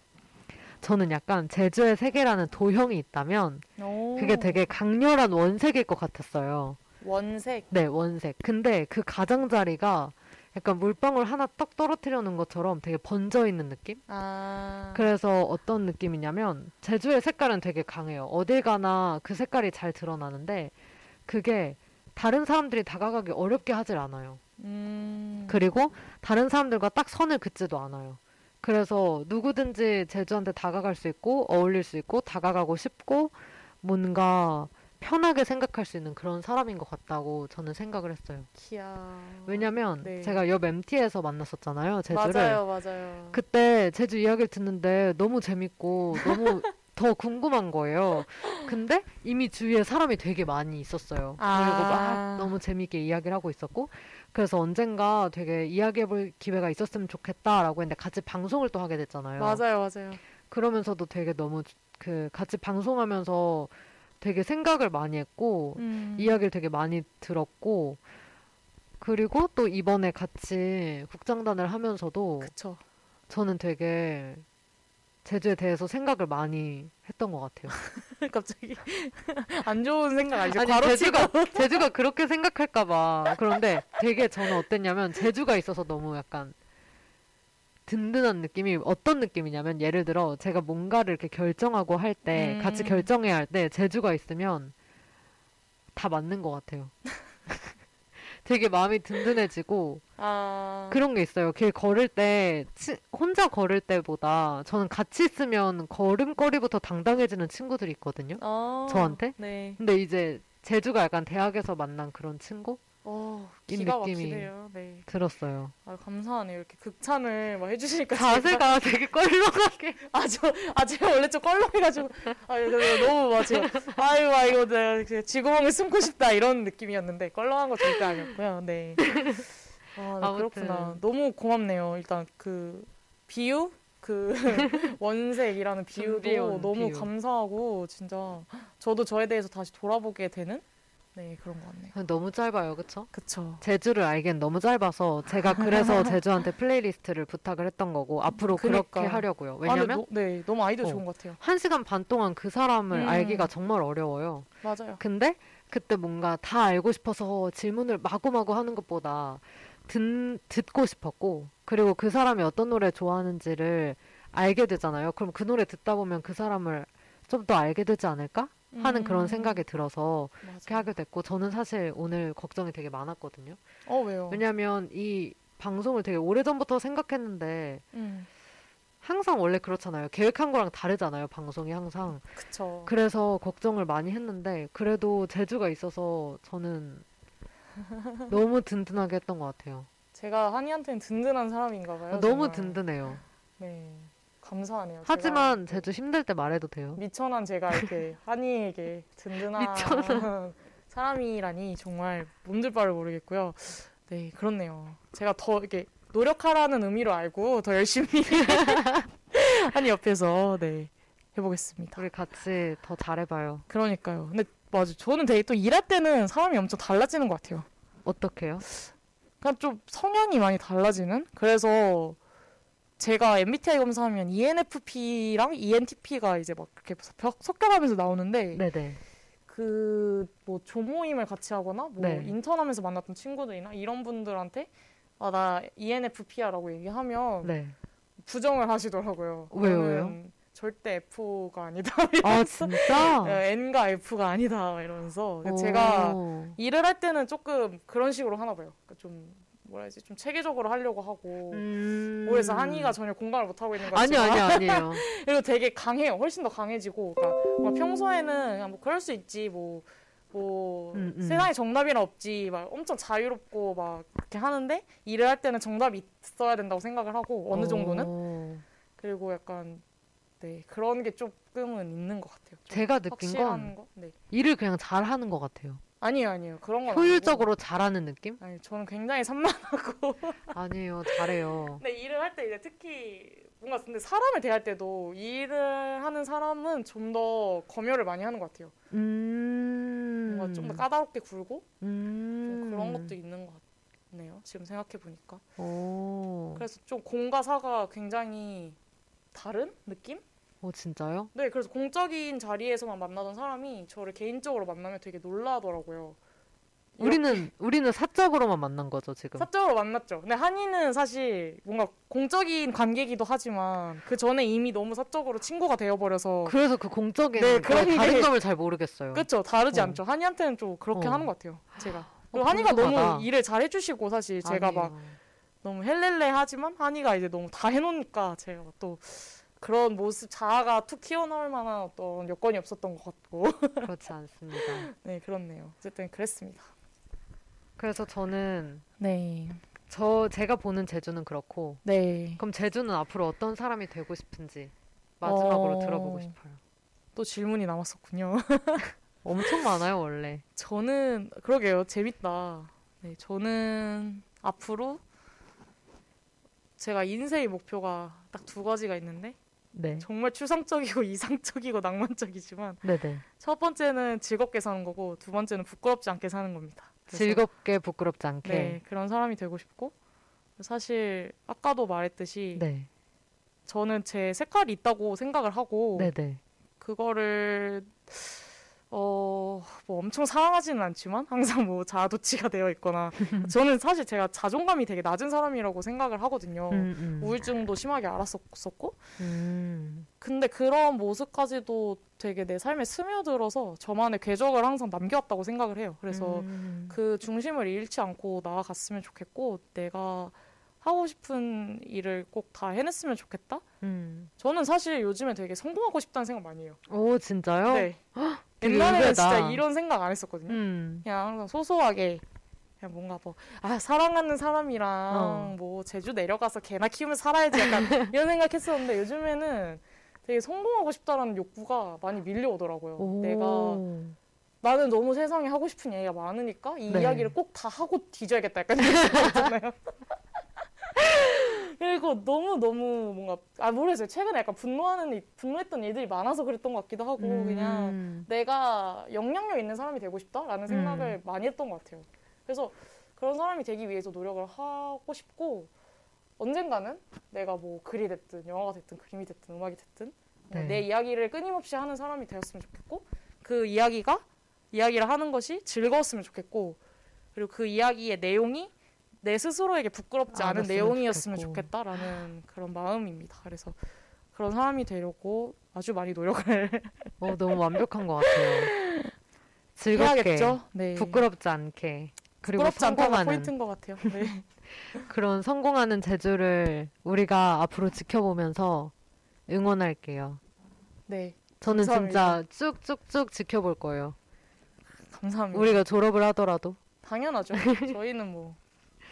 저는 약간 제주의 세계라는 도형이 있다면 네. 오. 그게 되게 강렬한 원색일 것 같았어요. 원색. 네, 원색. 근데 그 가장자리가 약간 물방울 하나 떡 떨어뜨려 놓은 것처럼 되게 번져 있는 느낌? 아. 그래서 어떤 느낌이냐면 제주의 색깔은 되게 강해요. 어딜 가나 그 색깔이 잘 드러나는데 그게 다른 사람들이 다가가기 어렵게 하질 않아요. 음. 그리고 다른 사람들과 딱 선을 긋지도 않아요. 그래서 누구든지 제주한테 다가갈 수 있고 어울릴 수 있고 다가가고 싶고 뭔가 편하게 생각할 수 있는 그런 사람인 것 같다고 저는 생각을 했어요. 키야. 왜냐면 네. 제가 옆 MT에서 만났었잖아요. 제주를. 맞아요, 맞아요. 그때 제주 이야기를 듣는데 너무 재밌고 너무 *laughs* 더 궁금한 거예요. 근데 이미 주위에 사람이 되게 많이 있었어요. 아. 그리고 막 너무 재밌게 이야기를 하고 있었고 그래서 언젠가 되게 이야기해볼 기회가 있었으면 좋겠다라고 했는데 같이 방송을 또 하게 됐잖아요. 맞아요, 맞아요. 그러면서도 되게 너무 그 같이 방송하면서 되게 생각을 많이 했고 음. 이야기를 되게 많이 들었고 그리고 또 이번에 같이 국장단을 하면서도 그쵸. 저는 되게 제주에 대해서 생각을 많이 했던 것 같아요. *laughs* 갑자기 *laughs* 안 좋은 생각 아니죠? 아니 제주가 *laughs* 제주가 그렇게 생각할까봐 그런데 되게 저는 어땠냐면 제주가 있어서 너무 약간 든든한 느낌이 어떤 느낌이냐면 예를 들어 제가 뭔가를 이렇게 결정하고 할 때 같이 음. 결정해야 할 때 제주가 있으면 다 맞는 것 같아요. 되게 마음이 든든해지고 아 그런 게 있어요. 길 걸을 때 치- 혼자 걸을 때보다 저는 같이 있으면 걸음걸이부터 당당해지는 친구들이 있거든요. 아, 저한테? 네. 근데 이제 제주가 약간 대학에서 만난 그런 친구 어이 기가 느낌이 막히네요. 네. 들었어요. 아 감사하네요. 이렇게 극찬을 막 해주시니까 자세가 되게 껄렁하게. 아 저 아 제가 원래 좀 껄렁해가지고 아 너무 맞지. 아유 아 이거 내가 그 지구멍을 숨고 싶다 이런 느낌이었는데 껄렁한 거 절대 아니었고요. 네. 아 네. 그렇구나. 너무 고맙네요. 일단 그 비유 그 *laughs* 원색이라는 비유도 너무 비유. 감사하고 진짜 저도 저에 대해서 다시 돌아보게 되는 네 그런 것 같네요. 너무 짧아요, 그쵸? 그쵸. 제주를 알기엔 너무 짧아서 제가 그래서 *laughs* 제주한테 playlist를 부탁을 했던 거고 앞으로 그렇게 그니까. 하려고요. 아, 왜냐면 노- 네 너무 아이디어 어. 좋은 것 같아요. 한 시간 반 동안 그 사람을 음. 알기가 정말 어려워요. 맞아요. 근데 그때 뭔가 다 알고 싶어서 질문을 마구마구 하는 것보다 듣, 듣고 싶었고 그리고 그 사람이 어떤 노래 좋아하는지를 알게 되잖아요. 그럼 그 노래 듣다 보면 그 사람을 좀 더 알게 되지 않을까 하는 그런 음, 생각이 들어서 맞아요. 그렇게 하게 됐고 저는 사실 오늘 걱정이 되게 많았거든요. 어 왜요? 왜냐하면 이 방송을 되게 오래전부터 생각했는데 음, 항상 원래 그렇잖아요. 계획한 거랑 다르잖아요. 방송이 항상. 그쵸. 그래서 걱정을 많이 했는데 그래도 제주가 있어서 저는 너무 든든하게 했던 것 같아요. 제가 한이한테는 든든한 사람인가 봐요. 너무 정말. 든든해요. 네, 감사하네요. 제가 하지만 제주 힘들 때 말해도 돼요. 미천한 제가 이렇게 *laughs* 한이에게 든든한 미천한. *laughs* 사람이라니 정말 몸둘 바를 모르겠고요. 네, 그렇네요. 제가 더 이렇게 노력하라는 의미로 알고 더 열심히 *laughs* 한이 옆에서 네 해보겠습니다. 우리 같이 더 잘해봐요. 그러니까요. 근데 맞아, 저는 되게 또 일할 때는 사람이 엄청 달라지는 것 같아요. 어떻게요? 그냥 좀 성향이 많이 달라지는? 그래서 제가 MBTI 검사하면 ENFP랑 ENTP가 이제 막 이렇게 벽- 섞여가면서 나오는데 네네. 그뭐 조모임을 같이 하거나 뭐 네. 인턴하면서 만났던 친구들이나 이런 분들한테 아 나 ENFP야라고 얘기하면 네. 부정을 하시더라고요. 왜요, 저는 절대 F가 아니다. 아 *laughs* 진짜? N과 F가 아니다 이러면서 제가 오. 일을 할 때는 조금 그런 식으로 하나 봐요. 그러니까 좀 뭐라 해야지 좀 체계적으로 하려고 하고 음. 그래서 한이가 전혀 공감을 못 하고 있는 것 아니 같지만 아니 아니에요. *laughs* 그리고 되게 강해요. 훨씬 더 강해지고 그러니까 뭔가 평소에는 그냥 뭐 그럴 수 있지 뭐. 뭐 음, 음. 세상에 정답이란 없지 막 엄청 자유롭고 막 그렇게 하는데 일을 할 때는 정답이 있어야 된다고 생각을 하고 어느 정도는 오. 그리고 약간 네 그런 게 조금은 있는 것 같아요. 좀 제가 느낀 확실한 건 거? 네 일을 그냥 잘 하는 것 같아요. 아니에요 아니에요 그런 건 효율적으로 잘하는 느낌? 아니고. 아니 저는 굉장히 산만하고 *laughs* 아니에요, 잘해요. 근데 일을 할 때 이제 특히 뭔가 근데 사람을 대할 때도 일을 하는 사람은 좀 더 검열을 많이 하는 것 같아요. 음. 뭔가 좀 더 까다롭게 굴고 좀 음. 그런 것도 있는 것 같네요. 지금 생각해 보니까. 오. 그래서 좀 공과 사가 굉장히 다른 느낌? 오, 진짜요? 네, 그래서 공적인 자리에서만 만나던 사람이 저를 개인적으로 만나면 되게 놀라더라고요. 우리는 우리는 사적으로만 만난 거죠, 지금. 사적으로 만났죠. 근데 한이는 사실 뭔가 공적인 관계이기도 하지만 그 전에 이미 너무 사적으로 친구가 되어버려서 그래서 그 공적인 네, 그런 다른 게- 점을 잘 모르겠어요. 그렇죠. 다르지 어. 않죠. 한이한테는 좀 그렇게 어. 하는 것 같아요. 제가. 어, 그리고 한이가 궁금하다. 너무 일을 잘 해주시고 사실 제가 막 아니에요. 너무 헬렐레 하지만 한이가 이제 너무 다 해놓으니까 제가 또 그런 모습 자아가 툭 튀어나올 만한 어떤 여건이 없었던 것 같고 *laughs* 그렇지 않습니다. 네 그렇네요. 어쨌든 그랬습니다. 그래서 저는 네. 저 제가 보는 제주는 그렇고 네. 그럼 제주는 앞으로 어떤 사람이 되고 싶은지 마지막으로 어. 들어보고 싶어요. 또 질문이 남았었군요. *laughs* 엄청 많아요, 원래. 저는 그러게요. 재밌다. 네, 저는 앞으로 제가 인생의 목표가 딱 두 가지가 있는데 네. 정말 추상적이고 *laughs* 이상적이고 낭만적이지만 네네. 첫 번째는 즐겁게 사는 거고 두 번째는 부끄럽지 않게 사는 겁니다. 즐겁게 부끄럽지 않게. 네 그런 사람이 되고 싶고 사실 아까도 말했듯이 네. 저는 제 색깔이 있다고 생각을 하고 네네. 그거를 어, 뭐 엄청 사랑하지는 않지만 항상 뭐 자아도취가 되어 있거나 *laughs* 저는 사실 제가 자존감이 되게 낮은 사람이라고 생각을 하거든요. 음, 음. 우울증도 심하게 알았었고 음. 근데 그런 모습까지도 되게 내 삶에 스며들어서 저만의 궤적을 항상 남겨왔다고 생각을 해요. 그래서 음. 그 중심을 잃지 않고 나아갔으면 좋겠고 내가 하고 싶은 일을 꼭 다 해냈으면 좋겠다. 음. 저는 사실 요즘에 되게 성공하고 싶다는 생각 많이 해요. 오 진짜요? 네. *gasps* 옛날에는 의외다. 진짜 이런 생각 안 했었거든요. 음. 그냥 항상 소소하게 그냥 뭔가 뭐 아 사랑하는 사람이랑 어. 뭐 제주 내려가서 개나 키우면 살아야지 약간 *laughs* 이런 생각했었는데 요즘에는 되게 성공하고 싶다라는 욕구가 많이 밀려오더라고요. 오. 내가 나는 너무 세상에 하고 싶은 얘기가 많으니까 이 네. 이야기를 꼭 다 하고 뒤져야겠다 약간 이런 생각 있잖아요. *laughs* 그리고 너무 너무 뭔가 아 모르겠어요. 최근에 약간 분노하는 일- 분노했던 일들이 많아서 그랬던 것 같기도 하고 그냥 음. 내가 영향력 있는 사람이 되고 싶다라는 생각을 음. 많이 했던 것 같아요. 그래서 그런 사람이 되기 위해서 노력을 하고 싶고 언젠가는 내가 뭐 글이 됐든 영화가 됐든 그림이 됐든 음악이 됐든 뭐 네. 내 이야기를 끊임없이 하는 사람이 되었으면 좋겠고 그 이야기가 이야기를 하는 것이 즐거웠으면 좋겠고 그리고 그 이야기의 내용이 내 스스로에게 부끄럽지 않은 알았으면 내용이었으면 좋겠고. 좋겠다라는 그런 마음입니다. 그래서 그런 사람이 되려고 아주 많이 노력을 *laughs* 어, 너무 완벽한 것 같아요. *laughs* 즐겁게, 해야겠죠. 네. 부끄럽지 않게, 그리고 부끄럽지 않다가 성공하는 포인트인 것 같아요. 네. *laughs* 그런 성공하는 재주를 우리가 앞으로 지켜보면서 응원할게요. 네. 저는 감사합니다. 진짜 쭉쭉쭉 지켜볼 거예요. 감사합니다. 우리가 졸업을 하더라도. 당연하죠. 저희는 뭐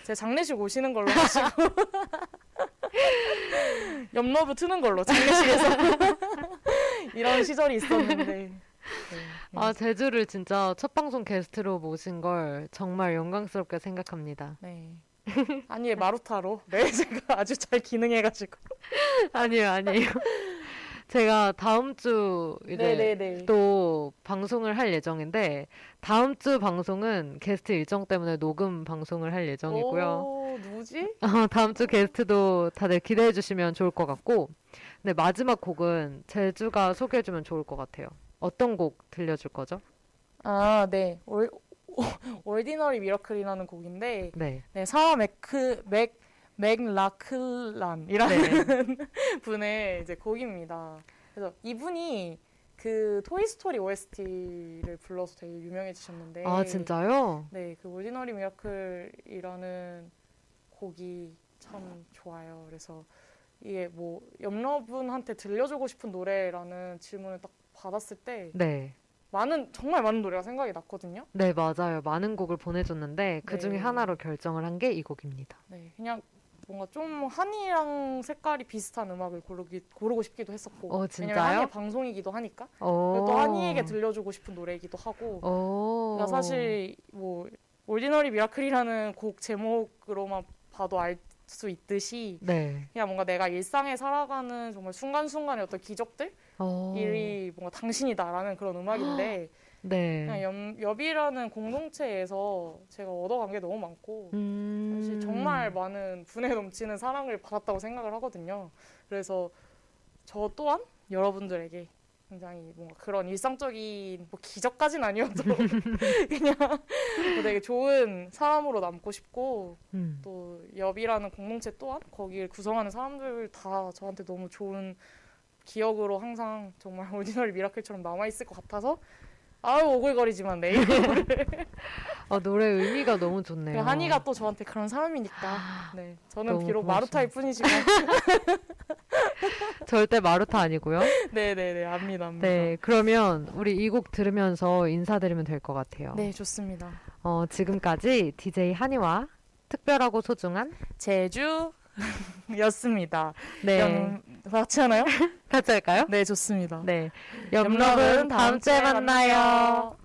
제 장례식 오시는 걸로 하시고 *laughs* 옆러브 트는 걸로 장례식에서 *laughs* 이런 시절이 있었는데 *laughs* 네. 아, 제주를 진짜 첫 방송 게스트로 모신 걸 정말 영광스럽게 생각합니다. 네. 아니 마루타로 네 제가 아주 잘 기능해가지고 아니에요, 아니에요. 제가 다음 주 이제 네네네 또 방송을 할 예정인데 다음 주 방송은 게스트 일정 때문에 녹음 방송을 할 예정이고요. 오, 누구지? *laughs* 어, 다음 주 게스트도 다들 기대해 주시면 좋을 것 같고 네, 마지막 곡은 제주가 소개해 주면 좋을 것 같아요. 어떤 곡 들려줄 거죠? 아, 네. Or, Ordinary Miracle이라는 *laughs* 곡인데 네. 네, 사라 맥크 맥 맥라클란이라는 네. *laughs* 분의 이제 곡입니다. 그래서 이분이 그 토이 스토리 OST를 불러서 되게 유명해지셨는데 아, 진짜요? 네, 그 Ordinary Miracle이라는 곡이 참 좋아요. 그래서 이게 뭐 염러분한테 들려주고 싶은 노래라는 질문을 딱 받았을 때 네. 많은 정말 많은 노래가 생각이 났거든요. 네, 맞아요. 많은 곡을 보내줬는데 그 중에 네. 하나로 결정을 한 게 이 곡입니다. 네, 그냥 뭔가 좀 한이랑 색깔이 비슷한 음악을 고르기, 고르고 싶기도 했었고 어, 왜냐면? 한이의 방송이기도 하니까 오. 그리고 또 한이에게 들려주고 싶은 노래이기도 하고 오. 그러니까 사실 뭐 올디너리 미라클이라는 곡 제목으로만 봐도 알 수 있듯이 네. 그냥 뭔가 내가 일상에 살아가는 정말 순간순간의 어떤 기적들 오. 이 뭔가 당신이다라는 그런 음악인데 그냥 네. 엽, 엽이라는 공동체에서 제가 얻어간 게 너무 많고 음. 사실 정말 많은 분에 넘치는 사랑을 받았다고 생각을 하거든요. 그래서 저 또한 여러분들에게 굉장히 뭔가 그런 일상적인 뭐 기적까지는 아니어도 *laughs* 그냥 뭐 되게 좋은 사람으로 남고 싶고 음. 또 엽이라는 공동체 또한 거기를 구성하는 사람들 다 저한테 너무 좋은 기억으로 항상 정말 *laughs* 오디너리 미라클처럼 남아 있을 것 같아서 아유 오글거리지만 네. 내일 아, 노래 의미가 너무 좋네요. 한이가 또 저한테 그런 사람이니까 네 저는 비록 고맙습니다. 마루타일 뿐이지만 *laughs* 절대 마루타 아니고요. 네네네 압니다 압니다 네, 그러면 우리 이 곡 들으면서 인사드리면 될 것 같아요. 네 좋습니다 어, 지금까지 DJ 한이와 특별하고 소중한 제주 였습니다 네 영... 같이 하나요? 같이 할까요? 네 좋습니다 네, 염럽은 다음 주에 만나요.